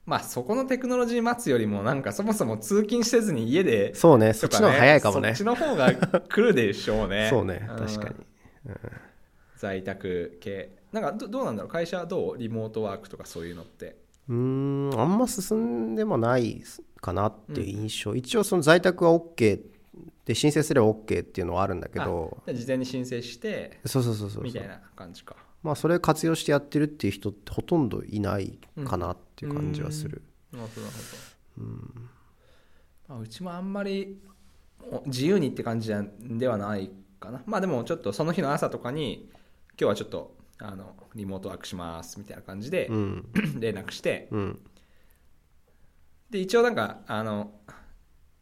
まあそこのテクノロジー待つよりもなんかそもそも通勤せずに家でそうね。そっちの方が早いかもね。そっちの方が来るでしょうね。そうね。ん。確かに。在宅系なんかどどうなんだろう？会社はどう？リモートワークとかそういうのって。うーんあんま進んでもないかなっていう印象、一応その在宅は OK で申請すれば OK っていうのはあるんだけど。事前に申請してそうそうそうそうみたいな感じか。まあそれ活用してやってるっていう人ってほとんどいないかなっていう感じはする、なるほどなるほど。まあ、うちもあんまりお自由にって感じじゃではないかな。まあでもちょっとその日の朝とかに今日はちょっとあのリモートワークしますみたいな感じでうん。連絡してうん。で一応なんかあの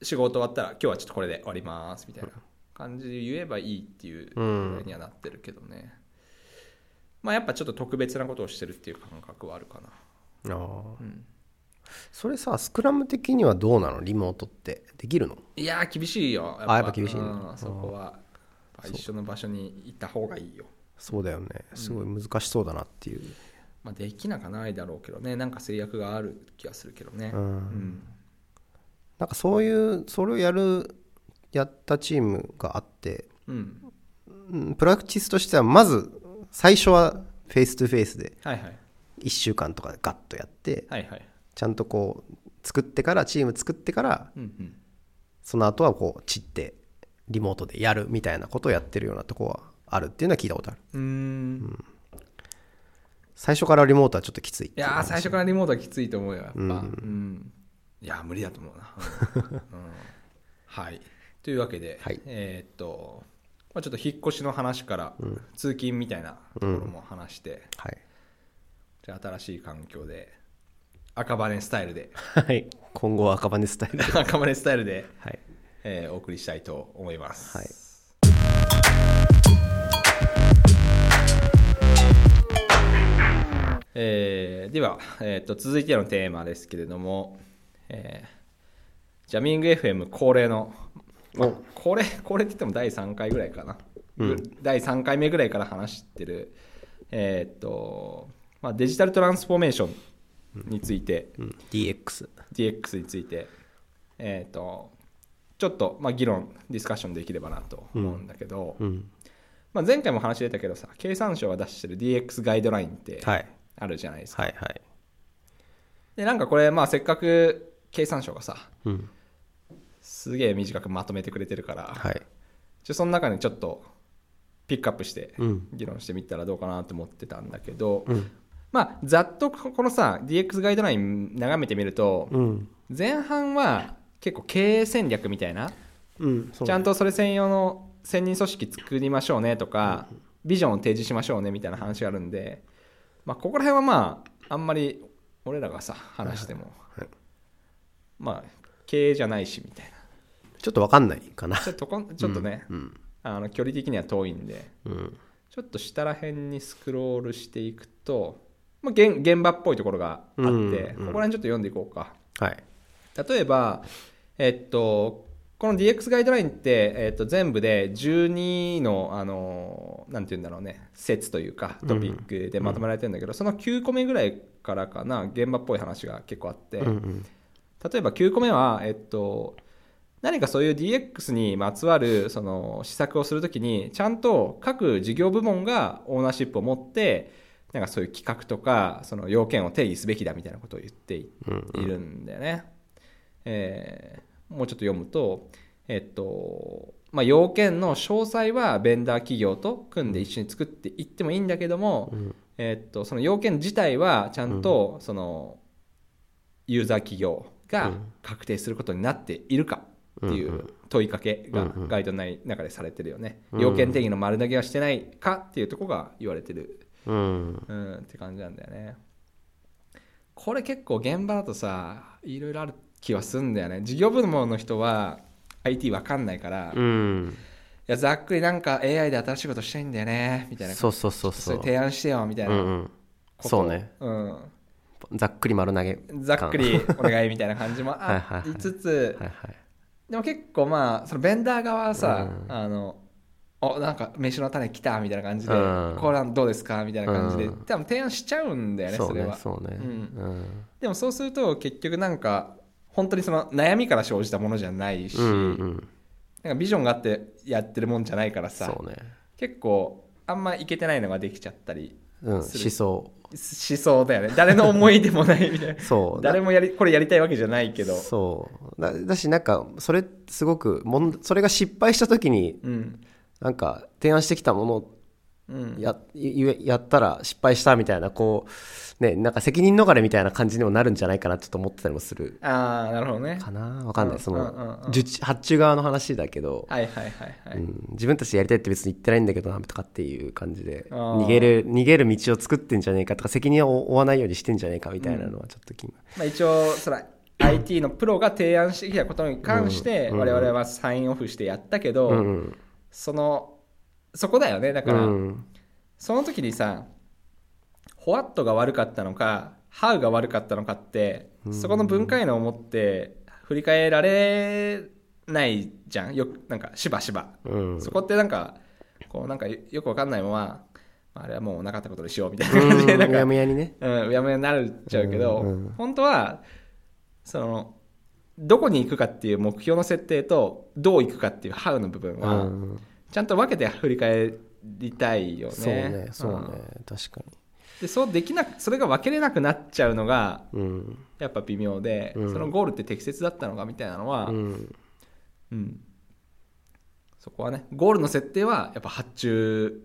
仕事終わったら今日はちょっとこれで終わりますみたいな感じで言えばいいっていうぐらいにはなってるけどね、まあやっぱちょっと特別なことをしてるっていう感覚はあるかな。ああ。うん。それさスクラム的にはどうなの？リモートってできるの？いやー厳しいよ。あやっぱ厳しいんだ。うんそこは。やっぱ一緒の場所にいた方がいいよそうだよね。すごい難しそうだなっていう、まあできなかないだろうけどね。なんか制約がある気がするけどね。うん。うん。なんかそういうそれをやるやったチームがあってうん。うん practice としてはまず最初は face to face ではいはい。1週間とかガッとやってはいはい。ちゃんとこう作ってからチーム作ってからうんうん。その後はこう散ってリモートでやるみたいなことをやってるようなとこはあるっていうのは聞いたことある。うーん。最初からリモートはちょっときついっいやー最初からリモートはきついと思うよやっぱ。うん、いやー無理だと思うな、うん。うん。はい。というわけで、はい。えーっと、まあ、ちょっと引っ越しの話から通勤みたいなところも話して、はい。じゃあ新しい環境で赤羽スタイルで。はい。今後は赤羽スタイルで。赤羽スタイルで、はい。えーお送りしたいと思います、はいえーでは、えーっと続いてのテーマですけれども、えージャミング FM 恒例の、まあお。恒例恒例って言っても第3回ぐらいかな、第3回目ぐらいから話してる、えーっとまあ、デジタルトランスフォーメーションについて、うん。DX DX について、えー、とちょっと、まあ、議論ディスカッションできればなと思うんだけど、うん。まあ、前回も話出たけどさ経産省が出してる DX ガイドラインってはいあるじゃないですか、はいはい。でなんかこれ、まあ、せっかく経産省がさうん。すげえ短くまとめてくれてるから、はい。ちょその中にちょっとピックアップしてうん。議論してみたらどうかなと思ってたんだけど、うん。まあざっとこのさ DX ガイドライン眺めてみるとうん。前半は結構経営戦略みたいなうんそうちゃんとそれ専用の専任組織作りましょうねとか、ビジョンを提示しましょうねみたいな話があるんで、まあ、ここら辺はまああんまり俺らがさ話しても、はいまあ経営じゃないしみたいな。ちょっとわかんないかな。ちょっとちょっとね、うん。あの距離的には遠いんでうん。ちょっと下ら辺にスクロールしていくと、まあ、現現場っぽいところがあって、うんうん。ここら辺ちょっと読んでいこうか。はい。例えば、えっと、この DX ガイドラインって、えっと、全部で12の、あの、なんて言うんだろうね、説というか、トピックでまとめられてるんだけど、その9個目ぐらいからかな、現場っぽい話が結構あって、うんうん。例えば9個目は、えっと、何かそういう DX にまつわるその施策をするときに、ちゃんと各事業部門がオーナーシップを持って、なんかそういう企画とか、その要件を定義すべきだみたいなことを言っていいるんだよね。えーもうちょっと読むと、えっと、まあ、要件の詳細はベンダー企業と組んで一緒に作っていってもいいんだけども、うん。えっと、その要件自体はちゃんとそのユーザー企業が確定することになっているかっていう問いかけがガイドの中でされてるよね。要件定義の丸投げはしてないかっていうところが言われてる、うん。うん、って感じなんだよね。これ結構現場だとさいろいろある気はするんだよね。事業部門の人は IT わかんないから、いうん。やざっくりなんか AI で新しいことしたいんだよねみたいな。そうそうそうそそうれ提案してよみたいな。うんうん。そうね。うん、ざっくり丸投げざっくりお願いみたいな感じもあ はいりつつはいはい。でも結構まあそのベンダー側はさ、あのおなんか飯の種来たみたいな感じで、うん。これはどうですかみたいな感じで、うん。多分提案しちゃうんだよねそれは。ねそうね。うん。うん。でもそうすると結局なんか本当にその悩みから生じたものじゃないし、うんうん。なんかビジョンがあってやってるもんじゃないからさね。結構あんまいけてないのができちゃったりうん思想。しそうだよね。誰の思いでもないみたいなそう。誰もやりこれやりたいわけじゃないけど。そう。だだしなんかそれすごくもんそれが失敗した時にうん。なんか提案してきたものやややったら失敗したみたいなこうねなんか責任逃れみたいな感じにもなるんじゃないかなちょっと思ってたりもするああなるほどね。かな？わかんない。そうんうんうんうん。発注側の話だけど、はいはいはいはい、うん、自分たちでやりたいって別に言ってないんだけどなとかっていう感じで逃げる逃げる道を作ってんじゃねえかとか責任を負わないようにしてんじゃねえかみたいなのはちょっと気に。まあ、一応そら IT のプロが提案してきたことに関してうん。我々はサインオフしてやったけど、うんうん。そのそこだよね。だから、うん。その時にさホワットが悪かったのかハウが悪かったのかってそこの分解能を持って振り返られないじゃん。よくなんかしばしば、うん。そこってなんかこうなんかよよくわかんないままあれはもうなかったことにしようみたいな。感じでなんかうやむやにね。うん、うやむやになっちゃうけど、うんうん。本当はそのどこに行くかっていう目標の設定とどう行くかっていうハウの部分うはんちゃんと分けて振り返りたいよね。そうねそうねん。確かに。でそうできなくそれが分けれなくなっちゃうのがうん。やっぱ微妙で、うん。そのゴールって適切だったのかみたいなのは、うん。うん。そこはねゴールの設定はやっぱ発注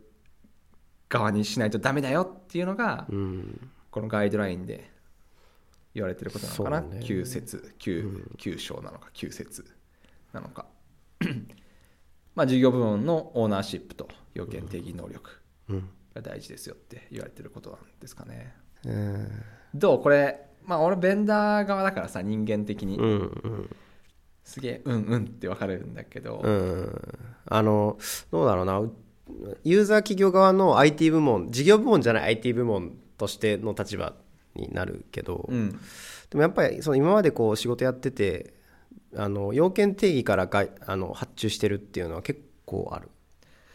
側にしないとダメだよっていうのが、うん。このガイドラインで言われてることなのかな、ね。9節 9, 9章なのか9節なのかまあ事業部門のオーナーシップと要件定義能力うん。が大事ですよって言われてることなんですかね。うんどうこれまあ俺ベンダー側だからさ人間的に、うんうん。すげえうんうんってわかるんだけど、うん。あのどうだろうな。ユーザー企業側の IT 部門事業部門じゃない IT 部門としての立場になるけど、うん。でもやっぱりその今までこう仕事やっててあの要件定義からがあの発注してるっていうのは結構ある。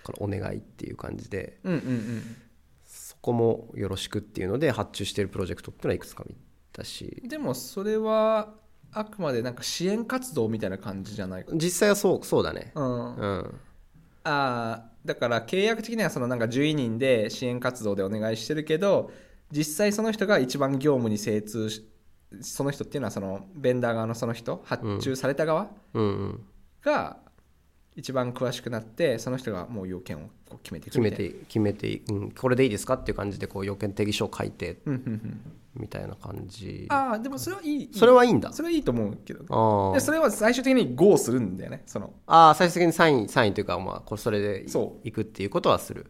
からお願いっていう感じで。うんうんうんそこもよろしくっていうので発注してるプロジェクトっていうのはいくつか見たし。でもそれはあくまでなんか支援活動みたいな感じじゃないか、実際はそうそうだね。うん、あうん。あーだから契約的にはそのなんか10人で支援活動でお願いしてるけど実際その人が一番業務に精通しその人っていうのはそのベンダー側のその人発注された側が一番詳しくなってその人がもう要件を決めていく決めて決めて、うん、これでいいですかっていう感じでこう要件定義書を書いてみたいな感じ。ああでもそれはいいそれはいいんだ。それはいいと思うけどでそれは最終的に GO するんだよねその。ああ最終的にサインサインというかまあこれそれでそいくっていうことはする。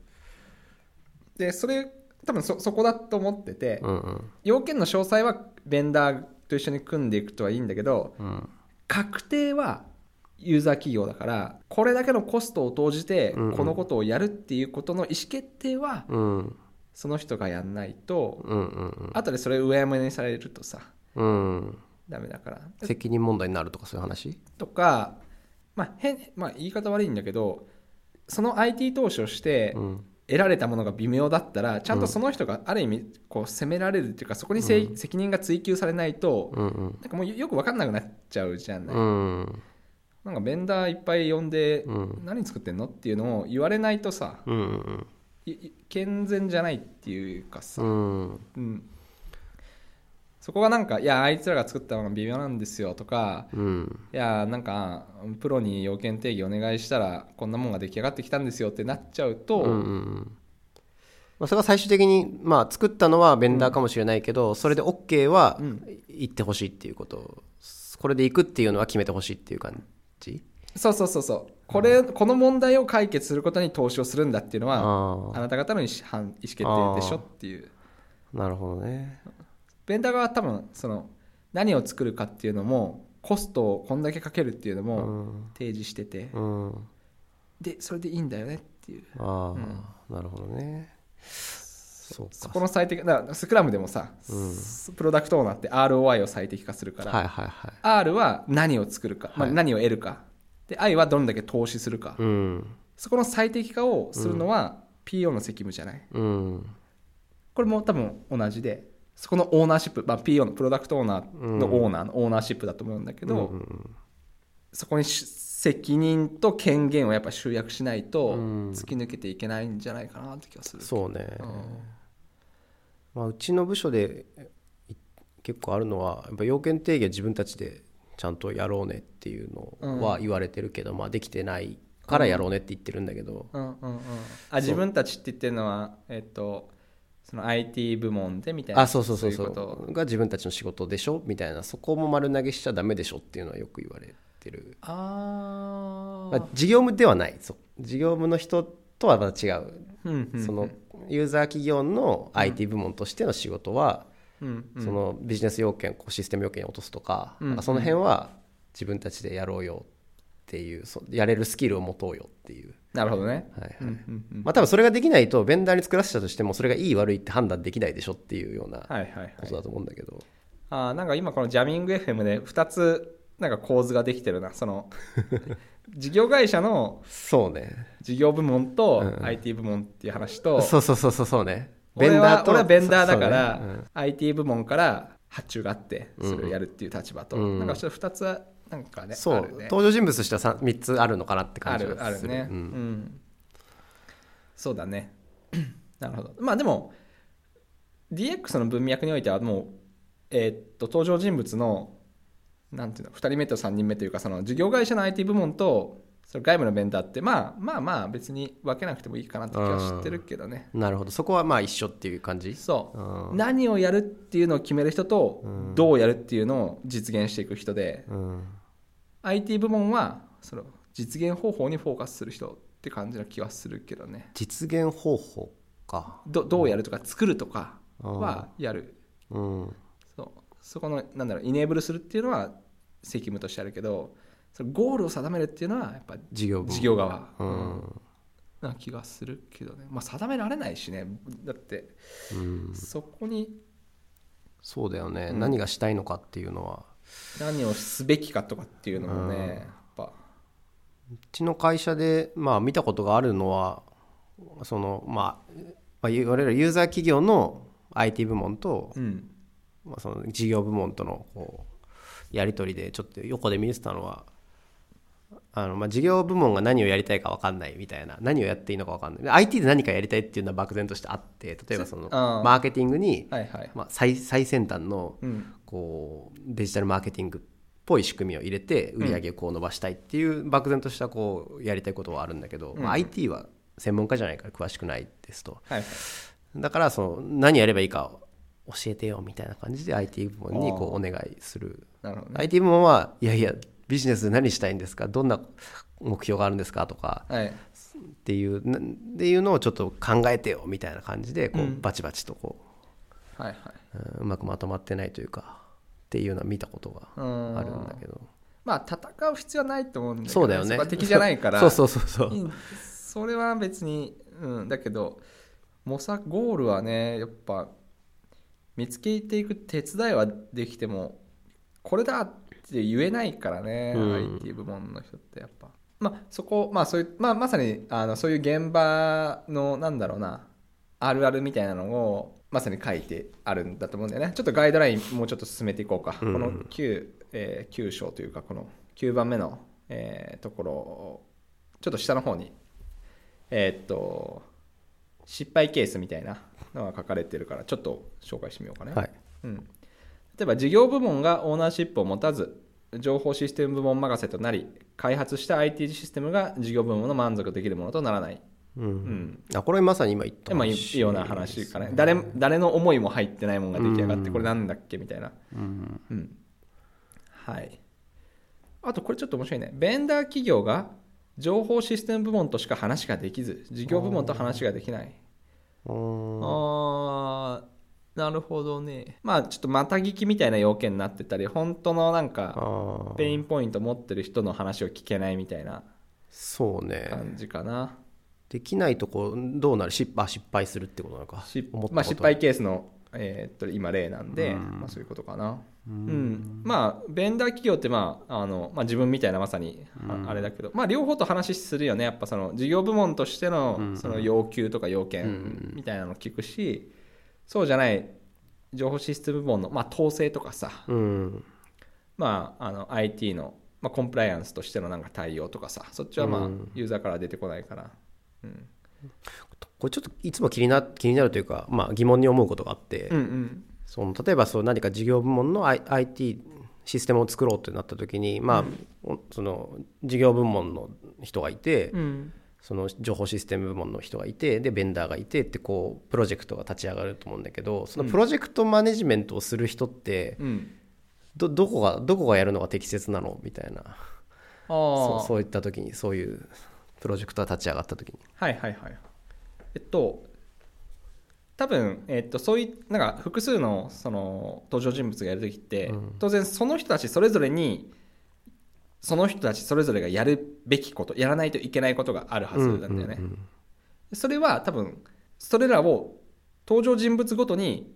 でそれ多分そそこだと思ってて、うんうん。要件の詳細はベンダーと一緒に組んでいくとはいいんだけどうん確定はユーザー企業だからこれだけのコストを投じてこのことをやるっていうことの意思決定はうんその人がやんないとうんうん後でそれ上山にされるとさうんうんダメだから。責任問題になるとかそういう話？とか、まあ変まあ、言い方悪いんだけどその IT 投資をしてうん得られたものが微妙だったらちゃんとその人がある意味こう責められるっていうかそこにせい、責任が追及されないとうんうん。なんかもうよよく分かんなくなっちゃうじゃない、うんなんかベンダーいっぱい呼んで、うん。何作ってんのっていうのを言われないとさうんうん健全じゃないっていうかさ、うん。うんそこがなんか「いやあいつらが作ったのが微妙なんですよ」とかうん。いやなんかプロに要件定義お願いしたらこんなもんが出来上がってきたんですよってなっちゃうと、うんうんうん。まあ、それが最終的に、まあ、作ったのはベンダーかもしれないけど、それで OK はうん。言ってほしいっていうこと。これでいくっていうのは決めてほしいっていう感じ？そうそうそうそう。これこの問題を解決することに投資をするんだっていうのはああなた方の意思判意思決定でしょっていう。あなるほどねベンダー側は多分その何を作るかっていうのもコストをこんだけかけるっていうのうもん。提示してて、うん。でそれでいいんだよねっていう。ああ、なるほどね。そこの最適だからスクラムでもさ、プロダクトオーナーって ROI を最適化するから、はいはいはい。R は何を作るか、まあ、はい何を得るか。で I はどんだけ投資するか、うん。そこの最適化をするのは PO の責務じゃない？うん。これも多分同じでそこのオーナーシップ、まあ、PO のプロダクトオーナーのオーナーのオーナーシップだと思うんだけど、うんうんそこにし責任と権限をやっぱ集約しないとうん。突き抜けていけないんじゃないかなって気がする。そうね、うん。まあ、うちの部署でい結構あるのはやっぱ要件定義は自分たちでちゃんとやろうねっていうのは言われてるけど、まあ、できてないからやろうねって言ってるんだけど、うんうんうん、あ自分たちって言ってるのは、えっと、その IT 部門でみたいなあそうそうそうそう。が自分たちの仕事でしょ？みたいな。そこも丸投げしちゃダメでしょっていうのはよく言われてる、あまあ、事業務ではない。そう。事業務の人とはまた違う、うんうんそのユーザー企業の IT 部門としての仕事は、うんうん。そのビジネス要件こうシステム要件に落とすとか,、うんなんかその辺は自分たちでやろうよっていうそやれるスキルを持とうよっていう、なるほどね、はいはい。うんうんうん。まあ、多分それができないとベンダーに作らせたとしてもそれがいい悪いって判断できないでしょっていうようなはいはいはい。ことだと思うんだけど、あーなんか今このジャミング FM で2つなんか構図ができてるな。その 事業会社のそうね。事業部門とうん。IT 部門っていう話と、そうそうそうそうそうね。俺は俺はベンダーだから、そうね。IT 部門から発注があってうんそれをやるっていう立場と、うん。なんかそれ2つはなんかねそう。ね。登場人物としては 3, 三つあるのかなってあ感じる。あるね、がするううん。ん。そうだね。なるほど。まあでも DX の文脈においてはもう、えーっと登場人物のなんていうの2人目と3人目というかその事業会社の IT 部門とその外部のベンダーってまあまあまあ別に分けなくてもいいかなって気は知ってるけどね。なるほど。そこはまあ一緒っていう感じ？そう、うん何をやるっていうのを決める人と、どうやるっていうのを実現していく人で、うん IT 部門はその実現方法にフォーカスする人って感じの気はするけどね。実現方法か。どどうやるとか作るとかはやる、うん。そう。そこのなんだろうイネーブルするっていうのは責務としてあるけどそのゴールを定めるっていうのはやっぱ事業部。事業側、うん。な気がするけどね。まあ定められないしね。だってうん。そこにそうだよね、何がしたいのかっていうのは何をすべきかとかっていうのもね、やっぱ。うちの会社で、まあ、見たことがあるのはその、まあ、まあいわゆるユーザー企業の IT 部門と、うん。まあ、その事業部門とのこうやり取りでちょっと横で見てたのはあの、まあ、事業部門が何をやりたいか分かんないみたいな何をやっていいのか分かんない。IT で何かやりたいっていうのは漠然としてあって例えばそのマーケティングに、はいはい。まあ、最最先端のうん。こうデジタルマーケティングっぽい仕組みを入れて売り上げをこう伸ばしたいっていう漠然としたこうやりたいことはあるんだけど、まあ、IT は専門家じゃないから詳しくないですとはいはい。だからその何やればいいか教えてよみたいな感じで IT 部門にこうお願いする。なるね。IT 部門はいやいやビジネスで何したいんですか？どんな目標があるんですか？とか。はい。っていうなっていうのをちょっと考えてよみたいな感じでこうバチバチとこはいはい、う、うんうまくまとまってないというかっていうのは見たことがうん。あるんだけど。まあ戦う必要はないと思うんだけど、そうだよね。敵じゃないから。そうそうそうそう。それは別にうん。だけど模索ゴールはねやっぱ見つけていく手伝いはできてもこれだって言えないからね、うん。IT 部門の人ってやっぱ。まあそこまあそういうまあまさにあのそういう現場のなんだろうなあるあるみたいなのをまさに書いてあるんだと思うんだよね。ちょっとガイドラインもうちょっと進めていこうか、うん。この 9,、えー9章というかこの9番目の、えーところをちょっと下の方にえーっと失敗ケースみたいなのが書かれてるからちょっと紹介してみようかね、はい。うん、例えば事業部門がオーナーシップを持たず情報システム部門任せとなり開発した IT システムが事業部門の満足できるものとならない、うん。うん。あこれまさに今言ったでまあ、いいような話かね。誰誰の思いも入ってないものが出来上がってこれなんだっけみたいな、うん。うん、はい。あとこれちょっと面白いね。ベンダー企業が情報システム部門としか話ができず事業部門と話ができない。うん。あーなるほどね。まあちょっとまた聞きみたいな要件になってたり本当のなんあかー。ペインポイント持ってる人の話を聞けないみたいなそうね。感じかな、できないとこどうなる？失あ失敗するってことなのか。まあ、失敗ケースの、えーっと今例なんで、まあ、そういうことかな。うん、まあベンダー企業って、まああのまあ、自分みたいなまさにああれだけど、まあ、両方と話するよね。やっぱその事業部門としてのその要求とか要件みたいなの聞くし、そうじゃない情報システム部門の、まあ、統制とかさ、うん。まあ、あの IT の、まあ、コンプライアンスとしてのなんか対応とかさ。そっちはまあ、うん。ユーザーから出てこないから、うん、これちょっといつも気にな気になるというか、まあ、疑問に思うことがあって、うんうん。その例えばそう何か事業部門の I- IT システムを作ろうってなった時に、まあおその事業部門の人がいて、うんその情報システム部門の人がいてでベンダーがいてってこうプロジェクトが立ち上がると思うんだけどそのプロジェクトマネジメントをする人ってうん。どどこがどこがやるのが適切なのみたいな。そうそういった時にそういうプロジェクトが立ち上がった時に。はいはいはい。えっと多分、えっと、そういうなんか複数のその登場人物がやるときって、当然その人たちそれぞれにその人たちそれぞれがやるべきことやらないといけないことがあるはずなんだよね、うんうんそれは多分それらを登場人物ごとに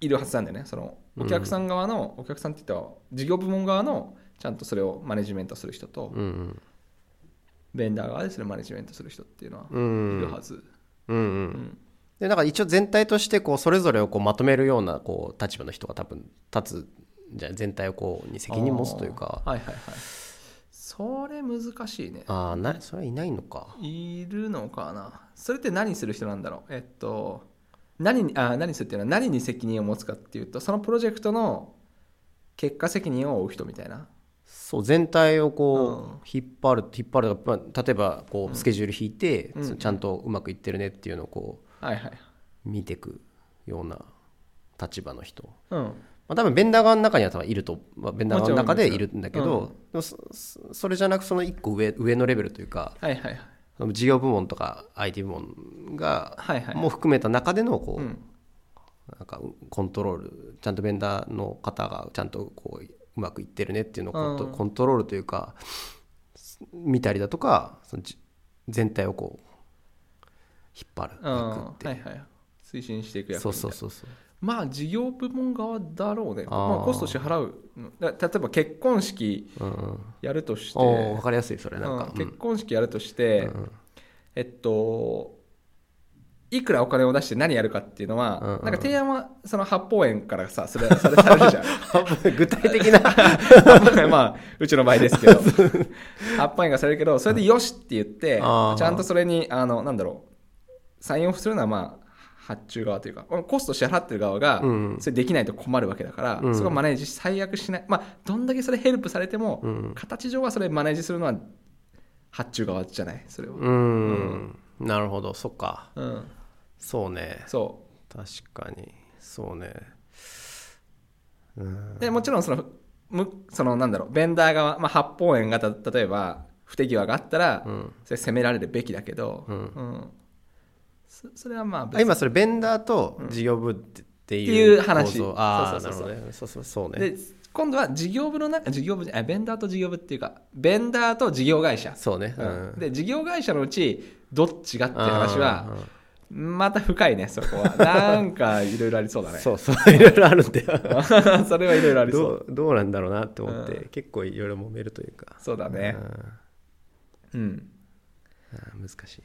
いるはずなんだよね。そのお客さん側の、お客さんって言ったら事業部門側のちゃんとそれをマネジメントする人と、うんうん。ベンダー側でそれをマネジメントする人っていうのはうん。いるはず、うんううん。んでだから一応全体としてこうそれぞれをこうまとめるようなこう立場の人が多分立つじゃあ全体をこうに責任持つというか。はいはいはいそれ難しいね。ああなそれはいないのか。いるのかな。それって何する人なんだろう。えっと何にあ何するっていうのは何に責任を持つかっていうとそのプロジェクトの結果責任を負う人みたいな。そう全体をこう引っ張る引っ張る、まあ、例えばこうスケジュール引いて、うん。ちゃんとうまくいってるねっていうのをこはいはいう見ていくような立場の人、うんまあ、多分ベンダー側の中には多分いると、まあ、ベンダー側の中でいるんだけど、でもそれじゃなくその一個上上のレベルというかはいはいはい。事業部門とか IT 部門がはいはい。も含めた中でのこう、うん。なんかコントロールちゃんとベンダーの方がちゃんとこううまくいってるねっていうのをコント,、うん。コントロールというか見たりだとかそのじ全体をこう引っ張るうん。いくってはいはい。推進していく役そうそうそうそうまあ事業部門側だろうね。まあ、コスト支払う。だ例えば結婚式やるとして、おー分かりやすいそれなんか、うん。結婚式やるとして、うんえっといくらお金を出して何やるかっていうのは、うんうん。なんか提案はその八方円からさそれそれされるじゃん。具体的な。まあうちの場合ですけど。八方円がされるけどそれでよしって言ってちゃんとそれにあのなんだろう。サインオフするのはまあ発注側というかコスト支払ってる側がうん。それできないと困るわけだから、うん。そこをマネージ最悪しない。まあどんだけそれヘルプされても、うん。形上はそれマネージするのは発注側じゃないそれを、うん。なるほど。そっか。うん、そうね。そ確かに。そうね。うん。うでもちろんそのむそのなんだろうベンダー側、まあ、八方円がた例えば不手際があったら、うん。それ責められるべきだけど、うん。うんそそれはまあ今それベンダーと事業部っていいうう話。ああそうそうそうそう。なるほどねそうそうそうね。で今度は事業部の中事業部あベンダーと事業部っていうかベンダーと事業会社、そうね。うん。で事業会社のうちどっちがっていう話はまた深いねそこは。なんかいろいろありそうだね。そうそういろいろあるんだよ。それはいろいろありそどううどうなんだろうなって思って、う結構いろいろ揉めるというか。そうだね。うん。うん。難しい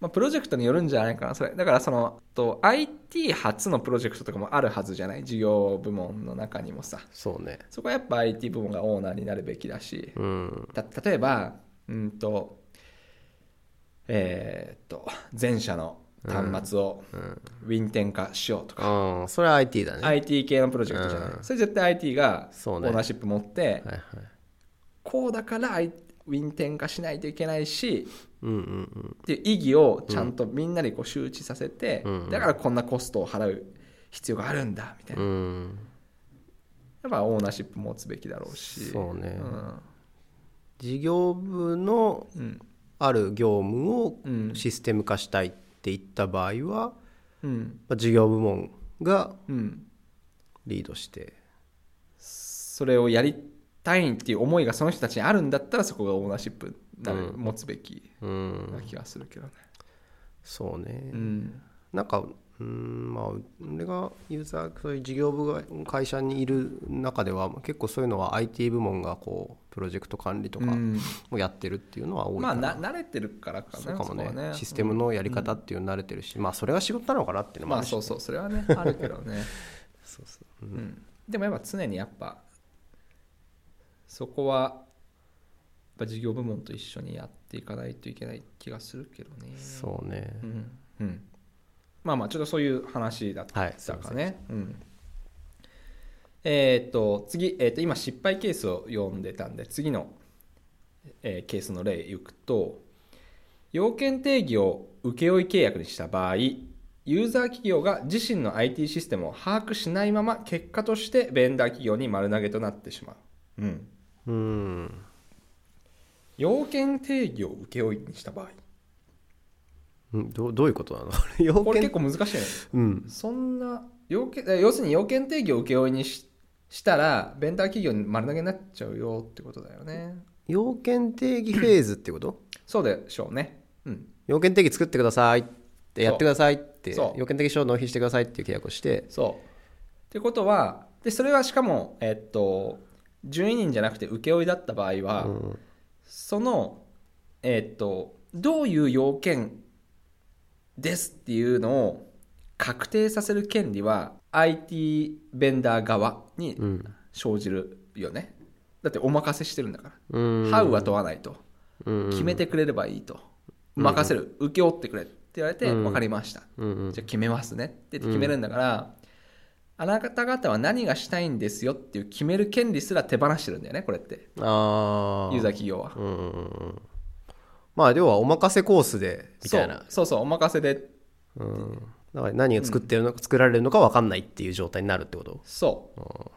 まあ、プロジェクトによるんじゃないかなそれ。だからそのと IT 初のプロジェクトとかもあるはずじゃない？事業部門の中にもさ。そうね。そこはやっぱ IT 部門がオーナーになるべきだし。うん。た例えばうんとえーっと前社の端末をウィンテン化しようとか、うんそれは IT だね、IT 系のプロジェクトじゃない、うん。それ絶対 IT がオそうね。ーナーシップ持って、はいはい。こうだから I- ウィンテン化しないといけないしうんうんうん。っていう意義をちゃんとみんなにこう周知させて、うん。だからこんなコストを払う必要があるんだみたいな、うん。やっぱオーナーシップ持つべきだろうし。そうね。うん。事業部のうん。ある業務をうんシステム化したいっていった場合は、うん。まあ事業部門がうん。リードして。それをやりたいっていう思いがその人たちにあるんだったらそこがオーナーシップなる、うん。持つべきうん。な気がするけどね、そうね、うん。なんかうんまあ俺がユーザーそういう事業部が会社にいる中では結構そういうのは IT 部門がこうプロジェクト管理とかうん。をやってるっていうのは多いまあかな、な慣れてるからかねそうかもね。そこはシステムのやり方っていうの慣れてるし、まあそれが仕事なのかなっていうのもあるし、まあそうそうそれはねあるけどね。そうそう。うん、でもやっぱ常にやっぱそこはやっぱ事業部門と一緒にやっていかないといけない気がするけどね。そうね。うん。うん、まあまあちょっとそういう話だったはいかね、うん、えーっと次、えーっと今失敗ケースを読んでたんで次の、えーケースの例いくと要件定義を請負契約にした場合ユーザー企業が自身の IT システムを把握しないまま結果としてベンダー企業に丸投げとなってしまう、うん、うん。要件定義を請負にした場合。うん。どうどういうことなの？要これ結件構難しいねうん。そんな要件え要するに要件定義を請負にししたらベンダー企業に丸投げになっちゃうよってことだよね。要件定義フェーズってこと？そうでしょうね。うん。要件定義作ってくださいってやってくださいって要件定義書を納品してくださいっていう契約をして。そう。ってことはでそれはしかもえっと順位人じゃなくて請負だった場合は、うん。そのえっとどういう要件ですっていうのを確定させる権利は IT ベンダー側にうん。生じるよね。だってお任せしてるんだから。うん。ハウは問わないと。うん。決めてくれればいいと。任せる。請け負ってくれ言われて、うん。分かりました。うんうん。じゃあ決めますねって決めるんだから、あなた方は何がしたいんですよっていう決める権利すら手放してるんだよねこれって。ああユーザー企業は。うんうんうん。まあ要はお任せコースでみたいな。そうそうお任せで。うん。だから何が作ってるのか、作られるのか分かんないっていう状態になるってこと？そう。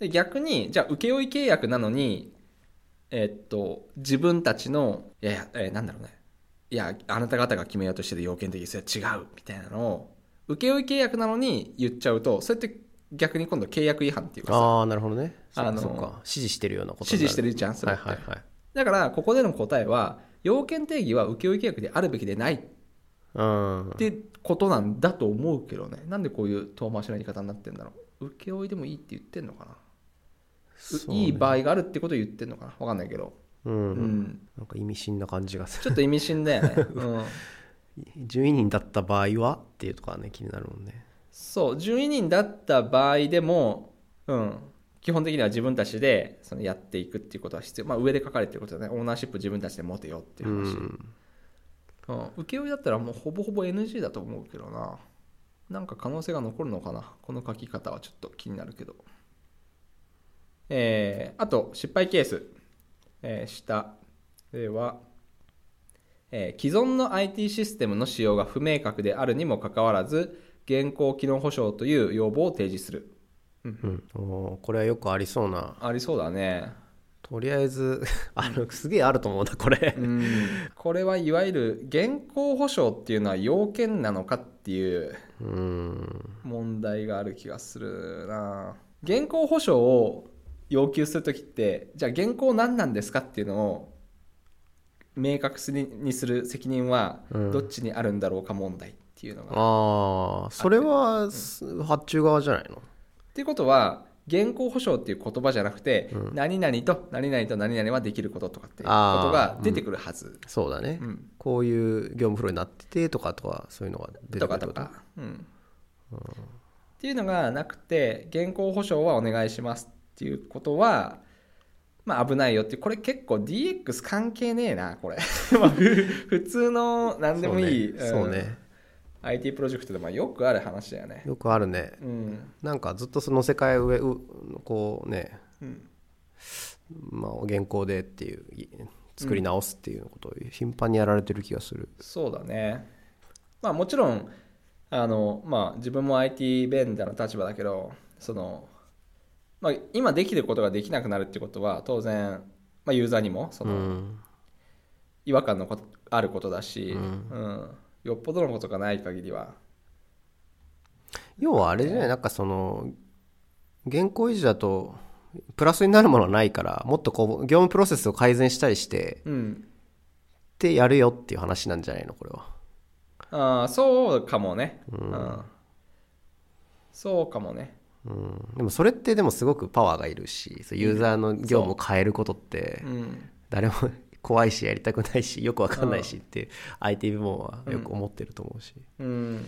で逆にじゃあ請負契約なのにえっと自分たちのいやいや、えーなんだろうね。いやあなた方が決めようとしてる要件的にそれは違うみたいなのを請負契約なのに言っちゃうとそれって逆に今度契約違反っていうかさああなるほどね。あのかそうか。指示してるようなこと指示してるるじゃんそれって、はいはいはい。だからここでの答えは要件定義は請負契約であるべきでないっうん。てことなんだと思うけどね。なんでこういう遠回しな言い方になってんだろう。請負でもいいって言ってんのかな、ね。いい場合があるってことを言ってんのかな。わかんないけど、うん、うん、なんか意味深な感じがする。ちょっと意味深だよね、うん、12人だった場合はっていうとこはね気になるもんね。そう12人だった場合でも、うん、基本的には自分たちでそのやっていくっていうことは必要、まあ、上で書かれてることだね。オーナーシップ自分たちで持てよっていうう話、ん。うん、請負だったらもうほぼほぼ NG だと思うけどな。なんか可能性が残るのかな。この書き方はちょっと気になるけど。えーあと失敗ケース、えー下。では、えー既存の IT システムの使用が不明確であるにもかかわらず現行機能保証という要望を提示する。うん。おーこれはよくありそうな。ありそうだね。とりあえず あのすげえあると思うんだこれ。うん。これはいわゆる現行保証っていうのは要件なのかっていううん。問題がある気がするな。現行保証を要求するときってじゃあ現行何なんですかっていうのを明確にする責任はうん。どっちにあるんだろうか問題っていうのが、っああそれは発注側じゃないの？ていうことは現行保証っていう言葉じゃなくて、何々と何々と何々はできることとかっていうことが出てくるはず、そうだね、うん。こういう業務フローになっててとかとかそういうのが出てとくると？か、うん。っていうのがなくて現行保証はお願いしますっていうことはまあ危ないよってこれ結構 DX 関係ねえなこれ。まあふ普通の何でもいい。そうね。そうね。ん IT プロジェクトでもよくある話だよね。よくあるね。うん。なんかずっとその世界上うこうねうん。まあ現行でっていうい作り直すっていうことを頻繁にやられてる気がする。そうだね。まあもちろんあのまあ自分も IT ベンダーの立場だけどその、まあ、今できることができなくなるってことは当然、まあ、ユーザーにもその、うん。違和感のことあることだし、ううん。よっぽどのことがない限りは。要はあれじゃない？なんかその現行維持だとプラスになるものはないからもっとこう業務プロセスを改善したりしてうんってやるよっていう話なんじゃないのこれは。ああそうかもね、うん。そうかもねうん。でもそれってでもすごくパワーがいるしそうユーザーの業務を変えることってう。ん。誰も 怖いしやりたくないしよくわかんないしって IT 部門はよく思ってると思うし、うん、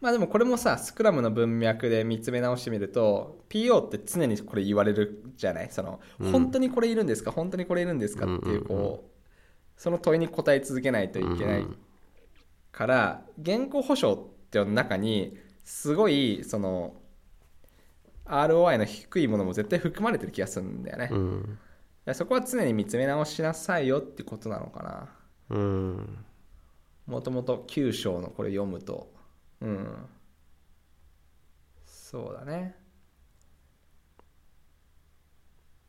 まあでもこれもさスクラムの文脈で見つめ直してみると PO って常にこれ言われるじゃない？その、本当にこれいるんですか？本当にこれいるんですか？っていうこう、その問いに答え続けないといけないから現行保証っていうの中にすごいその ROI の低いものも絶対含まれてる気がするんだよね、うん。らそこは常に見つめ直しなさいよってことなのかな。うん。もともと9章のこれ読むと。うん。そうだね。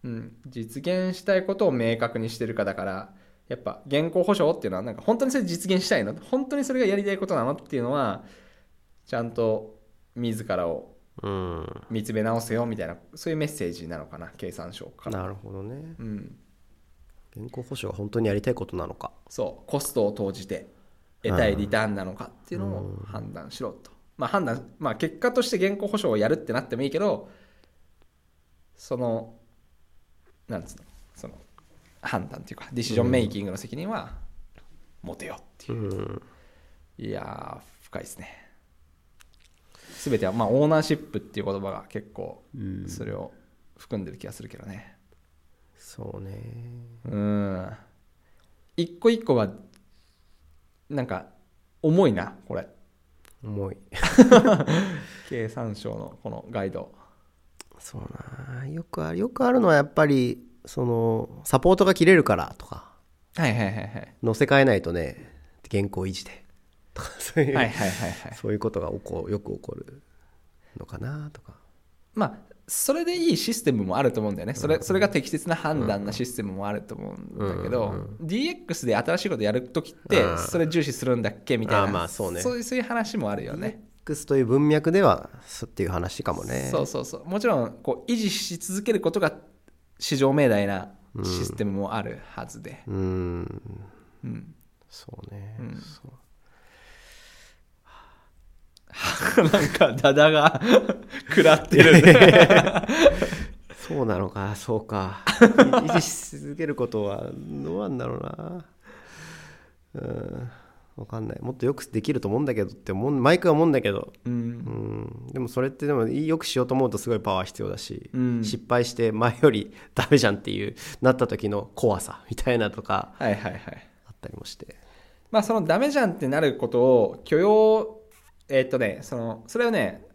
うん。実現したいことを明確にしてるかだからやっぱ現行保証っていうのはなんか本当にそれ実現したいの？本当にそれがやりたいことなの？っていうのはちゃんと自らをうん。見つめ直せよみたいなそういうメッセージなのかな経産省から。なるほどね。うん。現行保証が本当にやりたいことなのか。そう。コストを投じて得たいリターンなのかっていうのを判断しろと、まあ判断まあ結果として現行保証をやるってなってもいいけどそのなんつうのその判断っていうかディシジョンメイキングの責任は持てよっていう、うん。いやー深いですね全てはまあオーナーシップっていう言葉が結構それを含んでる気がするけどね。そうね。うん。一個一個がなんか重いなこれ。重い。経産省のこのガイド。そうなよくあるよくあるのはやっぱりそのサポートが切れるからとか。はいはいはいはい。載せ替えないとね原稿維持でとかそういう、そういうことが起こよく起こるのかなとか。まあそれでいいシステムもあると思うんだよね。それそれが適切な判断なシステムもあると思うんだけど、DX で新しいことやるときってうん。それ重視するんだっけみたいなあまあそうね。そういう話もあるよね。X という文脈ではっていう話かもね。そうそうそう。もちろんこう維持し続けることが至上命題なシステムもあるはずで、うーん。うん。そうね、うん。そう なんかダダが 食らってるね。そうなのか。そうか。維持し続けることはどうなんだろうな。うん。分かんない。もっとよくできると思うんだけどって思う。毎回思うんだけど。うん。うん。でもそれってでもよくしようと思うとすごいパワー必要だし、うん。失敗して前よりダメじゃんっていうなった時の怖さ みたいなとかはいはいはい。あったりもして。まあそのダメじゃんってなることを許容えーっとねそのそれはね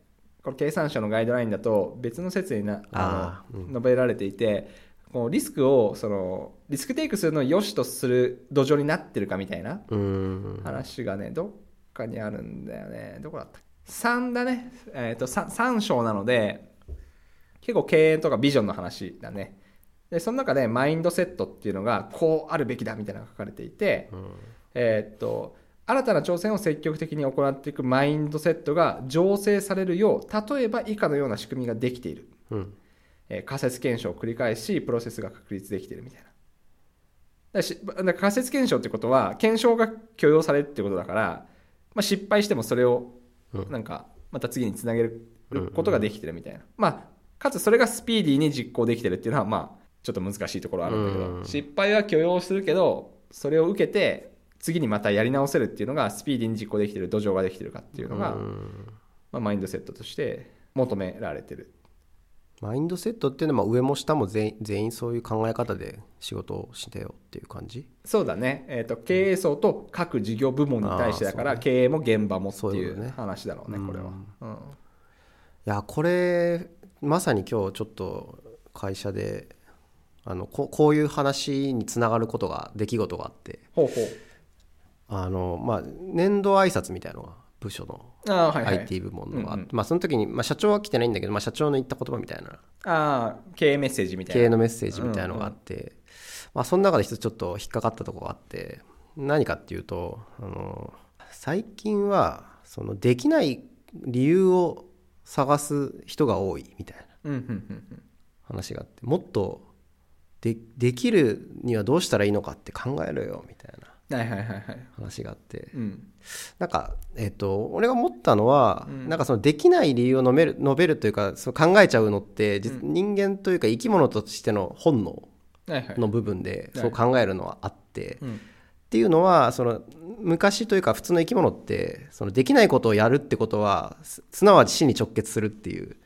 この経産省のガイドラインだと別の説になああーうん。の述べられていてこうリスクをそのリスクテイクするのを良しとする土壌になってるかみたいなうん。話がねどっかにあるんだよね。どこだった3だね。えーっと 3, 3章なので結構経営とかビジョンの話だね。でその中でマインドセットっていうのがこうあるべきだみたいなのが書かれていて、えーっと新たな挑戦を積極的に行っていくマインドセットが醸成されるよう例えば以下のような仕組みができている、うん。えー仮説検証を繰り返しプロセスが確立できているみたいな。だしだ仮説検証ってことは検証が許容されるってことだから、まあ、失敗してもそれをうん。なんかまた次につなげることができてるみたいな、まあかつそれがスピーディーに実行できてるっていうのはまあちょっと難しいところはあるんだけど、うん。失敗は許容するけどそれを受けて次にまたやり直せるっていうのがスピーディーに実行できてる土壌ができてるかっていうのが、うん。まあ、マインドセットとして求められてる。マインドセットっていうのはまあ上も下も全員全員そういう考え方で仕事をしてよっていう感じ？そうだね、えー、と経営層と各事業部門に対してだから、う経営も現場もっていそう話だろうね。これは、うん。いやこれまさに今日ちょっと会社であのここういう話につながることが出来事があって。ほうほうあの、まあ、年度挨拶みたいなのが部署のあーはいはい。IT 部門のがあって、うんうん。まあ、その時に、まあ、社長は来てないんだけど、まあ、社長の言った言葉みたいな。ああ経営メッセージみたいな。経営のメッセージみたいなのがあって、まあ、その中で一つちょっと引っかかったところがあって何かっていうとあの最近はそのできない理由を探す人が多いみたいなうんうんうん。話があってもっとでできるにはどうしたらいいのかって考えろよみたいなうんはいはいはいはい。話があって。うん。なんか、えっと俺が思ったのは、うん。なんかそのできない理由を述べる述べるというかその考えちゃうのって、実人間というか生き物としての本能の部分ではい。そう考えるのはあって、うん。っていうのはその昔というか普通の生き物ってそのできないことをやるってことはすすなわち死に直結するっていう。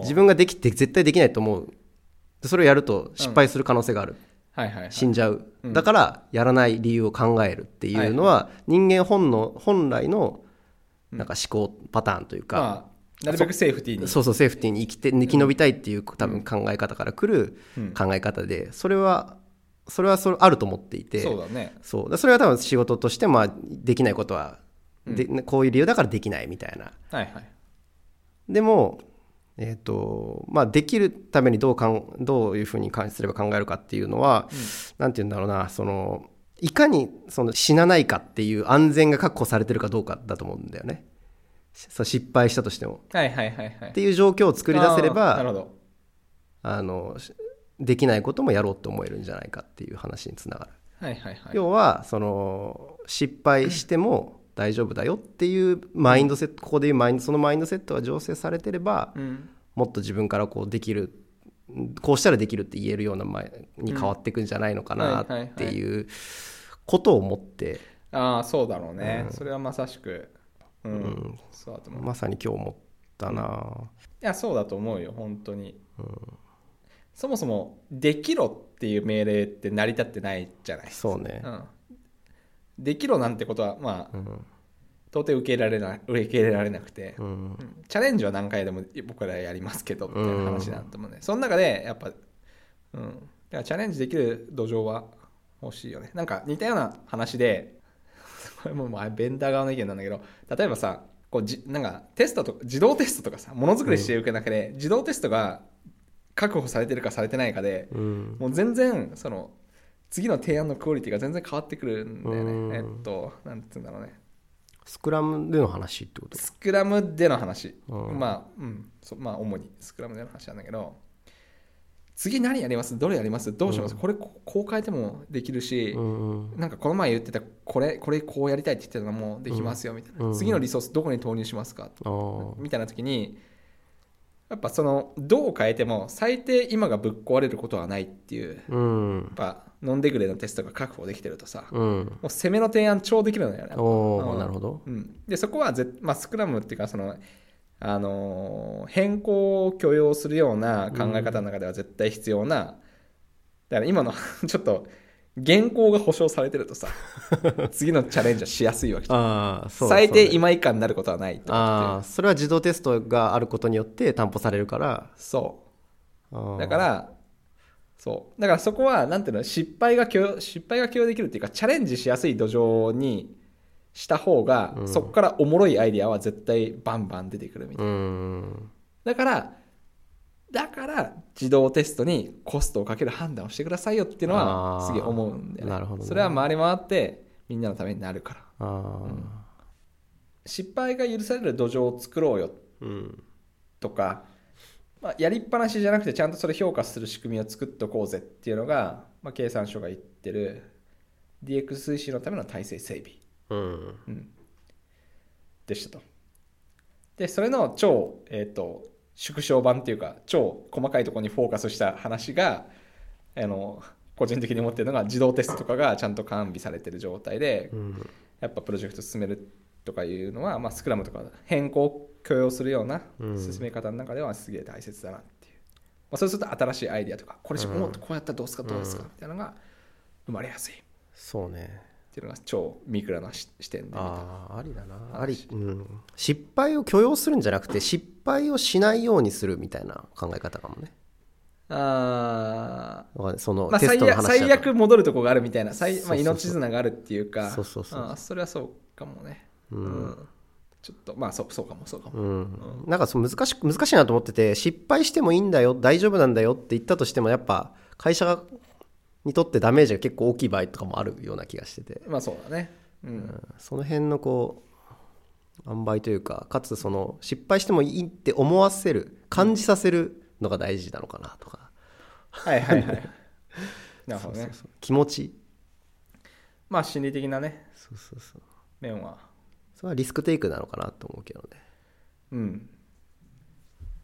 自分ができて絶対できないと思う。でそれをやると失敗する可能性がある、はいはいはい。死んじゃう、うん。だからやらない理由を考えるっていうのは人間本能本来のなんか思考パターンというか、まあなるべくセーフティーに。そうそうセーフティーに生きて生き延びたいっていう多分考え方から来るうん。考え方でそれはそれはそれあると思っていてそうだね。そう。だそれは多分仕事としてまあできないことはで、こういう理由だからできないみたいな。はいはい。でもえーとまあ、できるためにどうかんどういうふうに関すれば考えるかっていうのは、なんて言うんだろうなそのいかにその死なないかっていう安全が確保されてるかどうかだと思うんだよね。失敗したとしても。はいはいはいはい。っていう状況を作り出せればるほど。あのしできないこともやろうと思えるんじゃないかっていう話につながる、はいはいはい。要はその失敗しても大丈夫だよっていうマインドセットここでいうマインドそのマインドセットが醸成されてれば、うん。もっと自分からこうできるこうしたらできるって言えるような前に変わっていくんじゃないのかなっていうことを思って。ああそうだろうね、それはまさしく。うん、そうだと思う。いまさに今日思ったな、やそうだと思うよ本当に、そもそも「できろ」っていう命令って成り立ってないじゃないそうね。うん、できろなんてことはまあうん。到底受け入れられな受け入れられなくて、うん。うんチャレンジは何回でも僕らやりますけどみたいな話なんだと思うね、その中でやっぱ、うん、だからチャレンジできる土壌は欲しいよね。なんか似たような話でこれもまあベンダー側の意見なんだけど例えばさこうじなんかテストとか自動テストとかさものづくりしていく中で、自動テストが確保されてるかされてないかでうん。もう全然その次の提案のクオリティが全然変わってくるんだようん。ねえっとなんて言うんだろうね。スクラムでの話ってこと？スクラムでの話、うん。まあ、うん、そまあ、主にスクラムでの話なんだけど、次何やります？どれやります？どうします、これここう変えてもできるし、うんなんかこの前言ってた、これ、これこうやりたいって言ってたのもできますよみたいな、うん。次のリソースどこに投入しますか、みたいな時に、やっぱその、どう変えても、最低今がぶっ壊れることはないっていう、やうん。っぱ、ノンデグレのテストが確保できてるとさ、もうん。う攻めの提案超できるのよね。おなるほど。うん、でそこはぜ、まあ、スクラムっていうかその、あのー変更を許容するような考え方の中では絶対必要な、だから今の ちょっと原稿が保証されてるとさ 次のチャレンジはしやすいわけじゃん。最低今以下になることはないと思あそれは自動テストがあることによって担保されるから。そう。だからそう。だからそこはなんていうの失敗が許容失敗が許容できるっていうかチャレンジしやすい土壌にした方が、そこからおもろいアイディアは絶対バンバン出てくるみたいな。うん。だから、だから自動テストにコストをかける判断をしてくださいよっていうのはすげえ思うんだよね。なるほどね。それは回り回ってみんなのためになるから。あ失敗が許される土壌を作ろうよとか、まあ、やりっぱなしじゃなくてちゃんとそれ評価する仕組みを作っておこうぜっていうのが、まあ、経産省が言ってる DX 推進のための体制整備。うんでしたと。で、それの超、えっ、と、縮小版っていうか、超細かいところにフォーカスした話が、あの、個人的に思ってるのが、自動テストとかがちゃんと完備されてる状態で、うんやっぱプロジェクト進めるとかいうのは、まあ、スクラムとか変更を許容するようなうん。進め方の中ではすげえ大切だなっていう。まあ、そうすると新しいアイディアとか、これもっとこうやったらどうですか、どうですか、みたいなのが生まれやすい。そうね。っていうのが超ミクラな視視点で。ああありだな。あり、うん、失敗を許容するんじゃなくて失敗をしないようにするみたいな考え方かもね。あそのまあ、最悪最悪戻るとこがあるみたいな。最、まあ、命綱があるっていうか。そうそうそう。あーそれはそうかもね、うんちょっとまあそうそうかもそうかも、うん、なんかそう難しく難しいなと思ってて失敗してもいいんだよ大丈夫なんだよって言ったとしてもやっぱ会社がにとってダメージが結構大きい場合とかもあるような気がしてて、まあそうだね。うん、うん。その辺のこう塩梅というかかつその失敗してもいいって思わせる感じさせるのが大事なのかなとか、はいはいはい。なるほどね。気持ち。まあ心理的なね。そうそうそう。面はそれはリスクテイクなのかなと思うけどね。うん。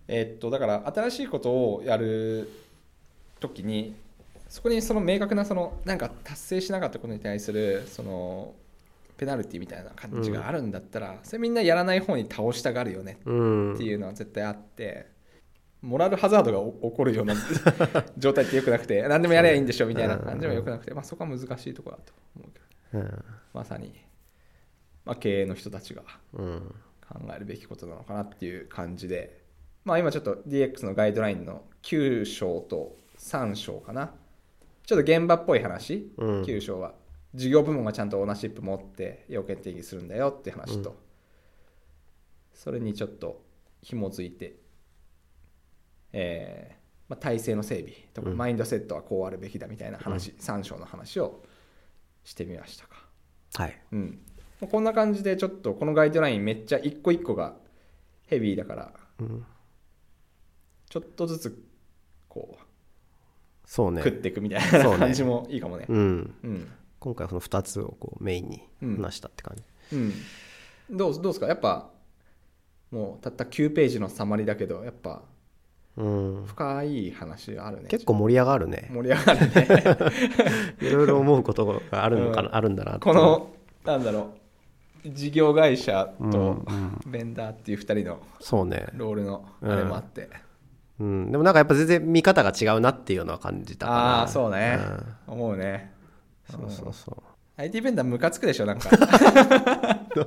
えーっとだから新しいことをやるときにそこにその明確なそのなんか達成しなかったことに対するそのペナルティみたいな感じがあるんだったら、それみんなやらない方に倒したがるよねうんっていうのは絶対あって、モラルハザードが起こるような 状態ってよくなくて何でもやればいいんでしょみたいな感じもよくなくて、まあ、そこは難しいところだと思うけど。うん。まさに、まあ、経営の人たちがうん。考えるべきことなのかなっていう感じで、まあ、今ちょっと DX のガイドラインの9章と3章かな。ちょっと現場っぽい話、うん。9章は。事業部門がちゃんとオーナーシップ持って要件定義するんだよって話と、それにちょっと紐づいて、えーまあ、体制の整備とか、うん。マインドセットはこうあるべきだみたいな話、3章の話をしてみましたか。はい。うん、こんな感じでちょっとこのガイドラインめっちゃ一個一個がヘビーだからうん。ちょっとずつこそうね。う食っていくみたいな感じもいいかもね。うん。うん。今回はその2つをこうメインに話したって感じ、うん、どうどうですか？やっぱもうたった9ページのサマリだけどやっぱうん。深い話あるね。結構盛り上がるね。盛り上がるね。いろいろ思うことがあるのかな、うん。あるんだなって。このなんだろう事業会社とうんベンダーっていう2人のそうね、ロールのあれもあって、うん、でもなんかやっぱ全然見方が違うなっていうのは感じたかな。ああそうね、うん。思うね。そうそうそう IT ベンダームカつくでしょなんか。ム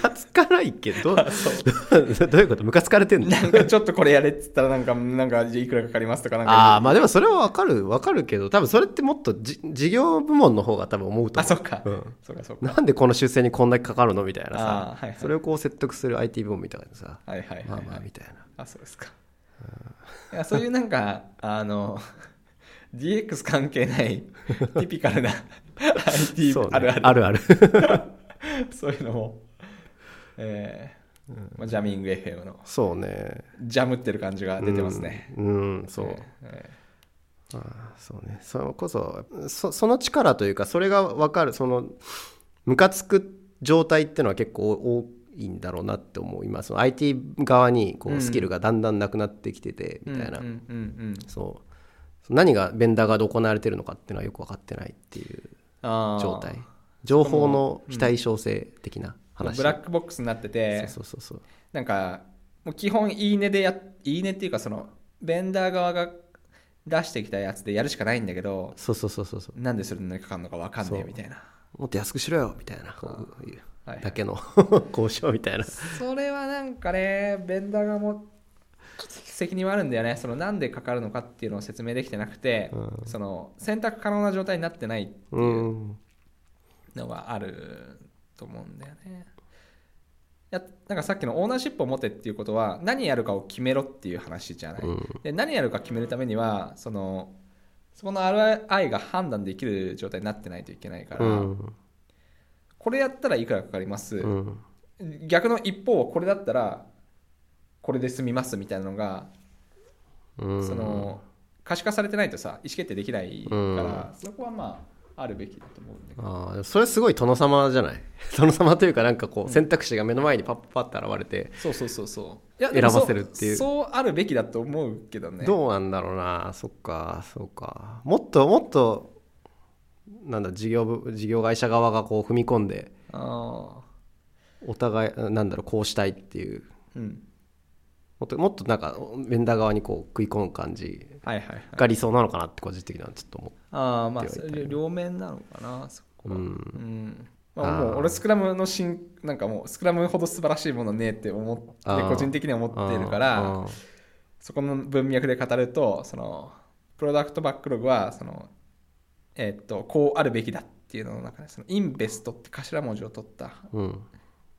カつかないけど。どういうこと？ムカつかれてんの？なんかちょっとこれやれっつったらなんかなんかいくらかかりますとかなんかああまあでもそれはわかるわかるけど多分それってもっとじ事業部門の方が多分思うと思う。あそっか、うん。そっかそっか。なんでこの修正にこんだけかかるのみたいなさ、はいはい。それをこう説得する IT 部門みたいなさ、はいはいはい、はい。まあまあみたいな。あそうですか、いやそういうなんかあの DX 関係ないティピカルな IT そうね。あるある。あるある。そういうのも、えーまあ、ジャミング FM の。そうね。ジャムってる感じが出てますね、うん、うんそう、えああそうね。それこそそその力というかそれが分かるそのムカつく状態っていうのは結構多いんだろうなって思う今その IT 側にこうん。うスキルがだんだんなくなってきててーみたいな、うんうんうんそう。何がベンダー側で行われてるのかっていうのはよく分かってないっていう状態。情報の非対称性的な話、ブラックボックスになっててそうそうそうなんかもう基本いいねでやいいねっていうかそのベンダー側が出してきたやつでやるしかないんだけどそうそうそうそうそう。なんでそれにかかるのか分かんねえみたいな。もっと安くしろよみたいな。こういうはい。だけの 交渉みたいな。それはなんかねベンダー側も責任はあるんだよね。そのなんでかかるのかっていうのを説明できてなくて、うん。その選択可能な状態になってないってういうんのがあると思うんだよね。やなんかさっきのオーナーシップを持てっていうことは何やるかを決めろっていう話じゃない、うん。で何やるか決めるためにはそのそこの RI が判断できる状態になってないといけないから、うん。これやったらいくらかかります、うん。逆の一方これだったらこれで済みますみたいなのが、うん。その可視化されてないとさ意思決定できないから、うん。そこはまああるべきだと思うんだけど。あそれすごい殿様じゃない？殿様というかなんかこう選択肢が目の前にパッパッと現れて、そうそうそうそう。いや選ばせるっていう。そうそうあるべきだと思うけどね。どうなんだろうな。そっかそうか。もっともっとなんだ事業部事業会社側がこう踏み込んであお互いなんだろうこうしたいっていう。ーうんもっともっとなんかベンダー側にこう食い込む感じが理想なのかなって個人的にはちょっと思ああまあってはいたそれ両面なのかなそこは。うん。うん。まあ、もう俺スクラムの新なんかもうスクラムほど素晴らしいものねえって思って個人的には思ってるからそこの文脈で語るとそのプロダクトバックログはそのえっとこうあるべきだっていうのの中でそのインベストって頭文字を取ったうん、うん、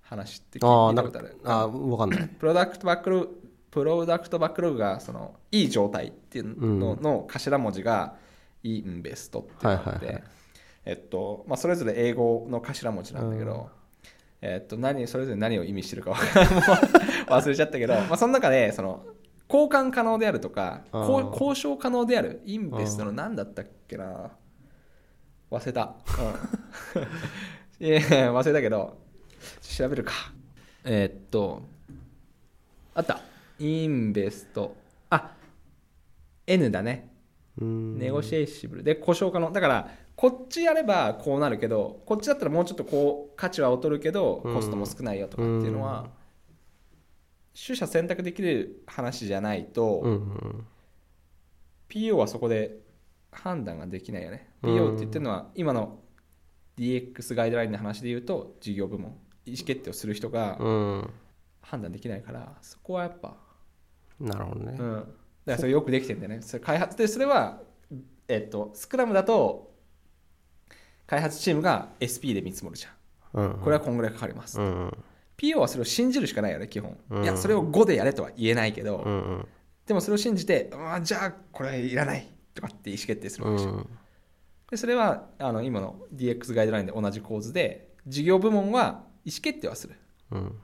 話ってああ聞いたことある。あーわかんない。プロダクトバックログプロダクトバックログがそのいい状態っていうのの頭文字がインベストってなって、えっとまあ、それぞれ英語の頭文字なんだけど、えっと、何それぞれ何を意味してるか忘れちゃったけど、まあ、その中でその交換可能であるとか交渉可能であるインベストの何だったっけな忘れた、うん、いやいや忘れたけど調べるか。えーっとあったインベスト。あ N だね。うん。ネゴシエーシブル。で故障可能。だからこっちやればこうなるけどこっちだったらもうちょっとこう価値は劣るけどうん。コストも少ないよとかっていうのは、取捨選択できる話じゃないと、うんうん。PO はそこで判断ができないよね。うん PO って言ってるのは今の DX ガイドラインの話で言うと事業部門意思決定をする人がうん。判断できないからそこはやっぱなるほどね、うん、だからそれよくできてるんだよね。それ開発でそれは、えっと、スクラムだと開発チームが SP で見積もるじゃん。うん、これはこんぐらいかかります、うんうん。PO はそれを信じるしかないよね基本、うんいやそれを5でやれとは言えないけど、うんうん。でもそれを信じてあじゃあこれいらないとかって意思決定するわけじゃん、うんでそれはあの今の DX ガイドラインで同じ構図で事業部門は意思決定はする。うん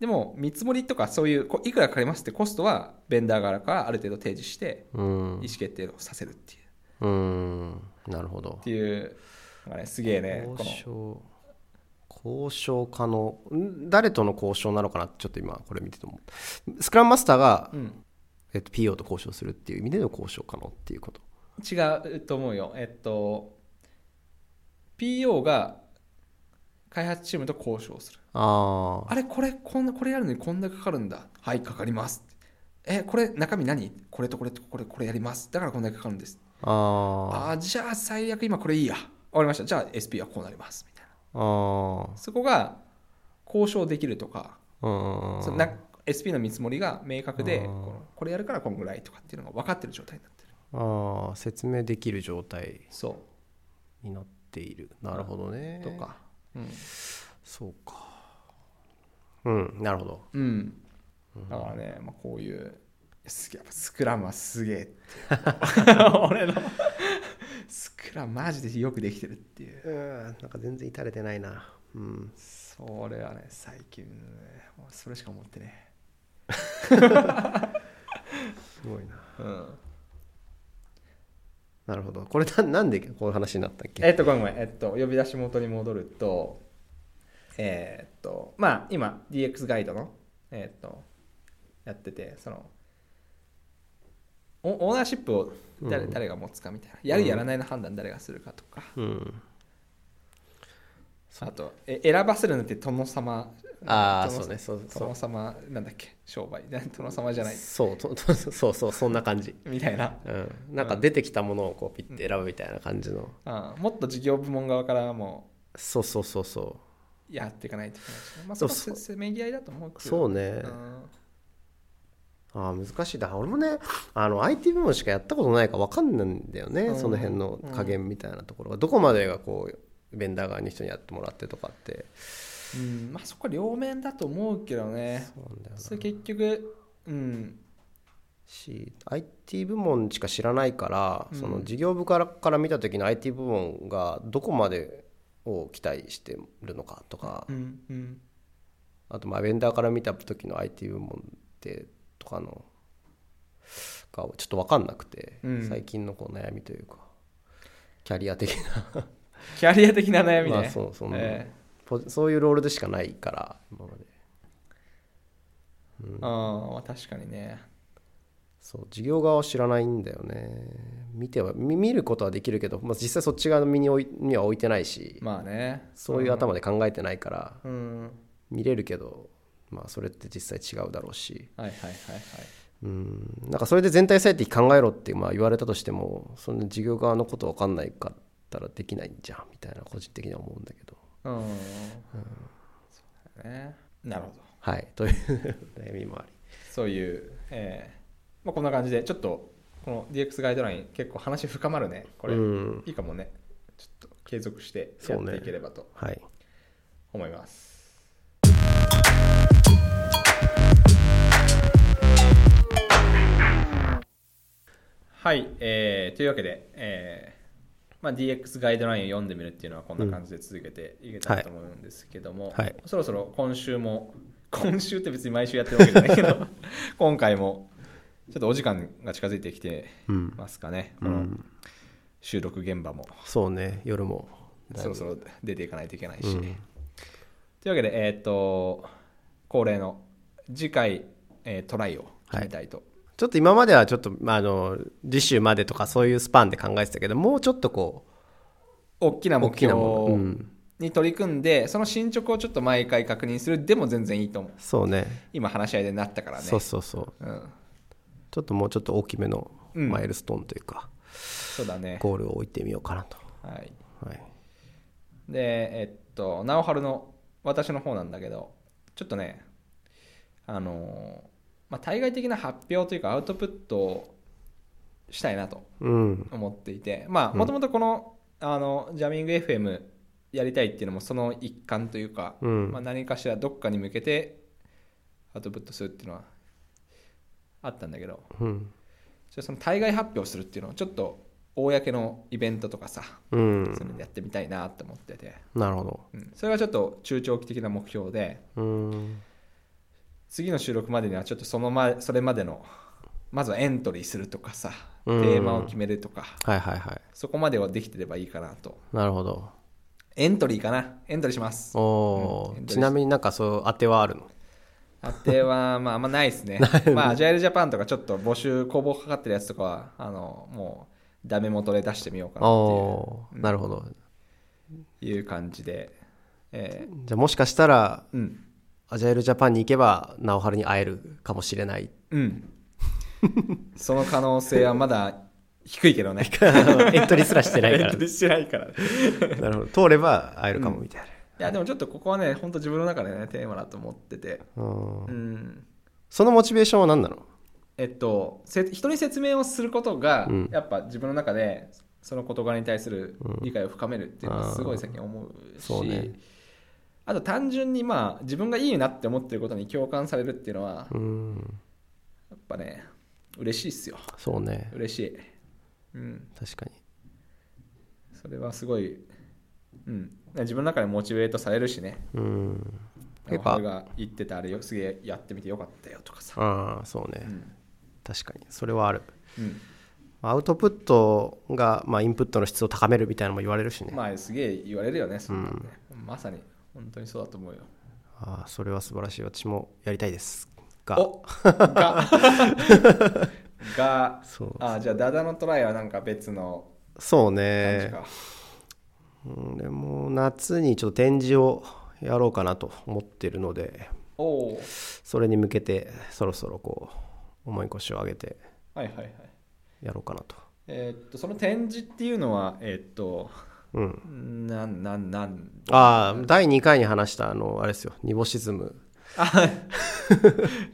でも見積もりとかそういうこういくらかかりますってコストはベンダー側からある程度提示してうん。意思決定をさせるっていう。うん。なるほど。っていうねすげえねこ交の渉交渉可能。ん誰との交渉なのかなってちょっと今これ見てて思う。スクラムマスターが、うん。えっと、PO と交渉するっていう意味での交渉可能っていうこと。違うと思うよ。えっと PO が開発チームと交渉するあああれこれこんなこれやるのにこんなかかるんだ。はいかかります。えこれ中身何？これとこれとこれこれやります。だからこんなにかかるんです。あああじゃあ最悪今これいいや。かりました。じゃあ SP はこうなります。みたいな。あそこが交渉できるとか、そのな SP の見積もりが明確でうんこのこれやるからこんぐらいとかっていうのが分かってる状態になってる。ああ説明できる状態そになっている。なるほどね。うとか。うん、そうかうんなるほど。うん、だからね、まあ、こういうやっぱスクラムはすげえって 俺のスクラムマジでよくできてるっていう。うんなんか全然至れてないな。うん。それはね最近ねそれしか思ってね。すごいな。うん。なるほど。これななんでこういう話になったっけ？えっとごめんごめん。えっと呼び出し元に戻るとえーっとまあ今 DX ガイドのえーっとやっててそのオオーナーシップを誰,、うん。誰が持つかみたいな。やるやらないの判断誰がするかとか、うん。あとえ選ばせるのって殿様。ああ殿そうねそう殿様なんだっけ？商売。殿様じゃない。そうととそうそうそんな感じ。みたいな。うん。なんか出てきたものをこうピッて選ぶみたいな感じの。あもっと事業部門側からもそうそうそうそうやっていかないといけないしね、まあ、そそうこはせせめぎ合いだと思うけど。そうね。うん。ああ難しいだ俺もねあの IT 部門しかやったことないから分かんないんだよね、うん。その辺の加減みたいなところが。どこまでがこうベンダー側に人にやってもらってとかって。うん。まあそこは両面だと思うけどね。そうだよな。それ結局うん。し IT 部門しか知らないから、うん。その事業部からから見た時の IT 部門がどこまでを期待してるのかとか、うんうん。あとまあベンダーから見た時の IT 部門ってとかのがちょっと分かんなくて、うん。最近のこう悩みというかキャリア的な。キャリア的な悩みね、まあそうそのえポジそういうロールでしかないから今まで。えああまあ確かにねそう事業側は知らないんだよね。見ては見見ることはできるけど、まあ、実際そっち側の身に置いには置いてないしまあね。そういう頭で考えてないからうん。見れるけど、まあ、それって実際違うだろうし。はいはいはいはい。うん。なんかそれで全体最適考えろってまあ言われたとしてもその事業側のこと分かんないかったらできないんじゃんみたいな個人的には思うんだけど。うん、そうだね。なるほど。はい。という 悩みもあり。そういう、えーまあ、こんな感じでちょっとこの DX ガイドライン結構話深まるね。これ、うん。いいかもね。ちょっと継続してやっていければとはい。思います、はい、えーというわけで、えーまあ、DX ガイドラインを読んでみるっていうのはこんな感じで続けていけたらと思うんですけども、はい。そろそろ今週も今週って別に毎週やってるわけじゃないけど 今回もちょっとお時間が近づいてきてうん。ますかね、このうん収録現場も。そうね。夜も。そろそろ出ていかないといけないし、うん。というわけで、えーっと恒例の次回、えートライを決めたいと、ちょっと今まではちょっと、まあ、あの次週までとかそういうスパンで考えてたけどもうちょっとこう大目きなもの、標。うん、に取り組んで、その進捗をちょっと毎回確認するでも全然いいと思う。そうね。今話し合いでなったからね。そうそうそう。うん、ちょっともうちょっと大きめのうん。マイルストーンというか、そうだね、ゴールを置いてみようかなと、はい、はい、でえっと直春の私の方なんだけどちょっとねあのーまあ、対外的な発表というかアウトプットをしたいなとうん。思っていてまあもともとこの,、あのジャミング FM やりたいっていうのもその一環というか、うん。まあ、何かしらどっかに向けてアウトプットするっていうのはあったんだけど。うん。じゃあその対外発表するっていうのをちょっと公のイベントとかさ、うん。そういうのでやってみたいなって思ってて、なるほど。うん、それがちょっと中長期的な目標でうん。次の収録までにはちょっとその前それまでのまずはエントリーするとかさテうん。ーマを決めるとか。はいはいはい。そこまではできてればいいかなと。なるほど。エントリーかな。エントリーします。おー。うん。ちなみになんかそう当てはあるの？当てはまああんまないです ね。まあアジャイルジャパンとかちょっと募集公募かかってるやつとかはあのもうダメ元で出してみようかなっおーなるほど。ていういう感じでえじゃあもしかしたらーうん。アジャイルジャパンに行けば直春に会えるかもしれない。うん。その可能性はまだ低いけどね。エントリーすらしてないから。エントリーしてないからいなるほど。通れば会えるかもみたいやでもちょっとここはね本当自分の中でねテーマだと思ってて。な、うん。うん。そのモチベーションは何なの？えっとせ人に説明をすることが、うん。やっぱ自分の中でその事柄に対する理解を深めるっていうのはすごい最近思うし、そうね。あと単純にまあ自分がいいなって思ってることに共感されるっていうのはうん。やっぱね嬉しいっすよ。そうね。嬉しい。うん。確かに。それはすごいうん自分の中でモチベートされるしね。うん。俺が言ってたあれよすげえやってみてよかったよとかさ、ああそうね、うん。確かに。それはある。うん、アウトプットが、まあ、インプットの質を高めるみたいなのも言われるしね、まあすげえ言われるよねそんなのね、まさに本当にそうだと思うよ。ああそれは素晴らしい。私もやりたいです。が。おが。が。そうあじゃあダダのトライはなんか別のそう感じねでも夏にちょっと展示をやろうかなと思ってるのでそれに向けてそろそろこう重い腰を上げてはいはいはい。やろうかなと。えーっとその展示っていうのはえーっとうん。なんなんなん？ああ第2回に話したあのあれですよニボシズム。あ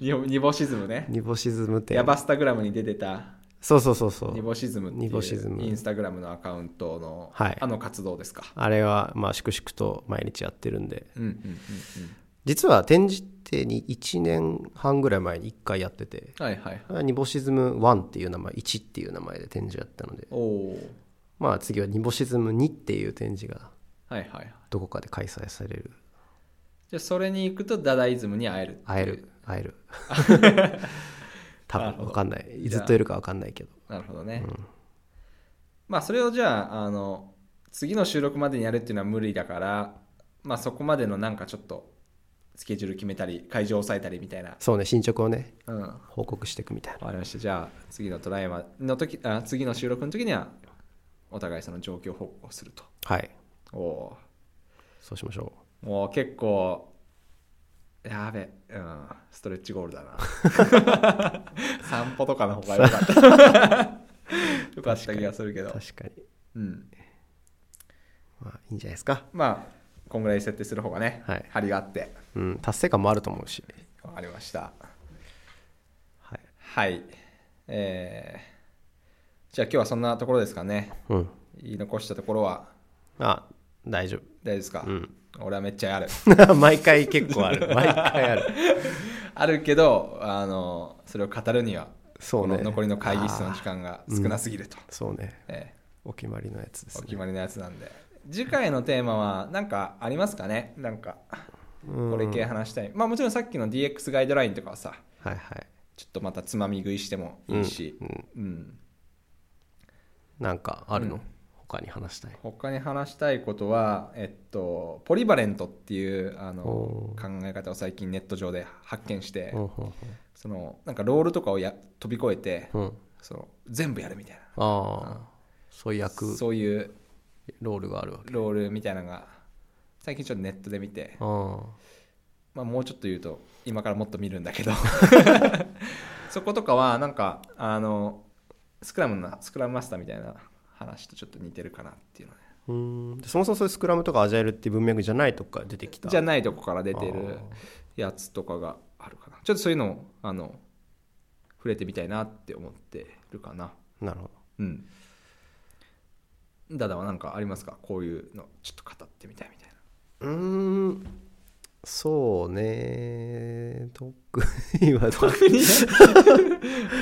ニボニボシズムね。ニボシズム展。ヤバスタグラムに出てたそうそうそうそう。ニボシズムってニボシズム。いうインスタグラムのアカウントの、はい。あの活動ですか？あれはまあ粛々と毎日やってるんで。うんうんうんうん。実は展示ってに1年半ぐらい前に1回やってて。はいはいはい。ニボシズム1っていう名前1っていう名前で展示やったので。おおまあ次はニボシズム2っていう展示がはいはいはい。どこかで開催される。じゃあそれに行くとダダイズムに会える会える会える 多分分かんない。ずっといるか分かんないけど。なるほどね、まあそれをじゃああの次の収録までにやるっていうのは無理だからまあそこまでのなんかちょっとスケジュール決めたり会場を抑えたりみたいな。そうね進捗をねうん。わ報告していくみたいな。かりました。じゃあ次のトライマの時あ次の収録の時にはお互いその状況報告をすると。はい。おおそうしましょーもう結構やべうんストレッチゴールだな。散歩とかの方が良かった。よかった気がするけど。う確かに。うん。まあいいんじゃないですか。まあこんぐらい設定する方がね、はい。張りがあって。うん達成感もあると思うし。わかりました。はい。はい。えー、じゃあ今日はそんなところですかね。うん。言い残したところは。あ大丈大丈夫ですか、うん。俺はめっちゃある。夫 毎回結構ある。毎回ある。あるけどあのそれを語るにはそうね。残りの会議室の時間が少なすぎると、そうね。えお決まりのやつですね。ーお決まりのやつなんで。次回のテーマは何かありますかね？なんかこれ系話したい。まあもちろんさっきの DX ガイドラインとかはさはいはい。ちょっとまたつまみ食いしてもいいし、うんうん。なんかあるの、うん他に話したい。他に話したいことは、えっと、ポリバレントっていうあのお考え方を最近ネット上で発見して、うんうんそのなんかロールとかをや飛び越えて、うん。うんその全部やるみたいああ。そういうな役。そういうロールがあるわけ。ロールみたいなのが最近ちょっとネットで見て、あ。まあ、もうちょっと言うと今からもっと見るんだけど。そことかはなんかあのスクラムなスクラムマスターみたいな話とちょっと似てるかなっていうのね。あうん。でそもそもそういうスクラムとかアジャイルっていう文脈じゃないとこから出てきたじゃないとこから出てるやつとかがあるかな。ちょっとそういうのをあの触れてみたいなって思ってるかな。なるほど。うん。ダダは何かありますか？こういうのちょっと語ってみたいみたいな。うーんそうね特には。特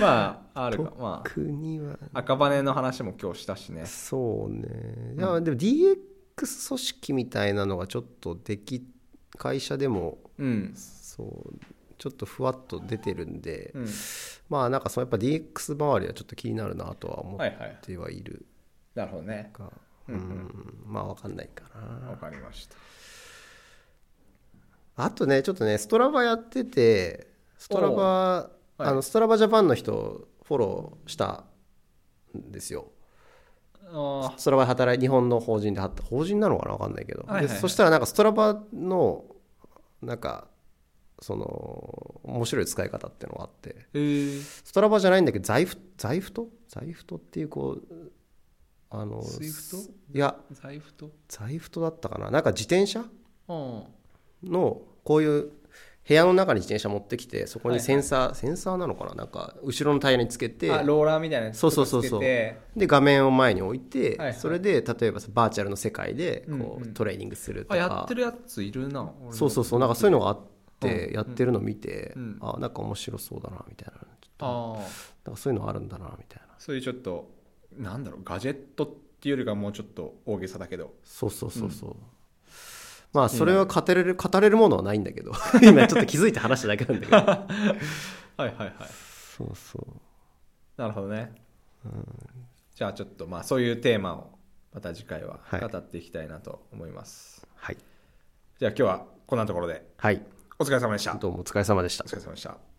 まああるか。まには。あ赤羽の話も今日したしね。そうねいや、でも DX 組織みたいなのがちょっとでき会社でもうん。そうちょっとふわっと出てるんで、うん。まあなんかそのやっぱ DX 周りはちょっと気になるなとは思っはいはいてはい。るなるほどね。が、ううん。ん。まあわかんないかな。わかりましたあとねちょっとねストラバやっててストラバ、はい。あのストラバジャパンの人フォローしたんですよ。あストラバで働い日本の法人で働法人なのかな分かんないけど、はいはいはい。でそしたらなんかストラバのなんかその面白い使い方っていうのがあって。Strava じゃないんだけどザイフ Zwift Zwift っていうこうあのいや財布と？ Zwift だったかな。なんか自転車？うんのこういう部屋の中に自転車持ってきてそこはいはい。にセンサー、センサーなのかな？なんか後ろのタイヤにつけて。あローラーみたいなやつそうそうそうそう。で画面を前に置いて、はいはい。それで例えばバーチャルの世界でこう、うんうん。トレーニングするとか。あやってるやついるなそうそうそう。なんかそういうのがあってうん。やってるの見て、うん。あなんか面白そうだなみたいな。ああなんかそういうのあるんだなみたいな。そういうちょっとなんだろうガジェットっていうよりかはもうちょっと大げさだけど。そうそうそうそう、まあそれは語れる語れるものはないんだけど。今ちょっと気づいて話しただけなんだけど。はいはいはい。そうそう。なるほどね、じゃあちょっとまあそういうテーマをまた次回ははい。語っていきたいなと思います、はい。じゃあ今日はこんなところで。はい。お疲れ様でした。どうもお疲れ様でした。お疲れ様でした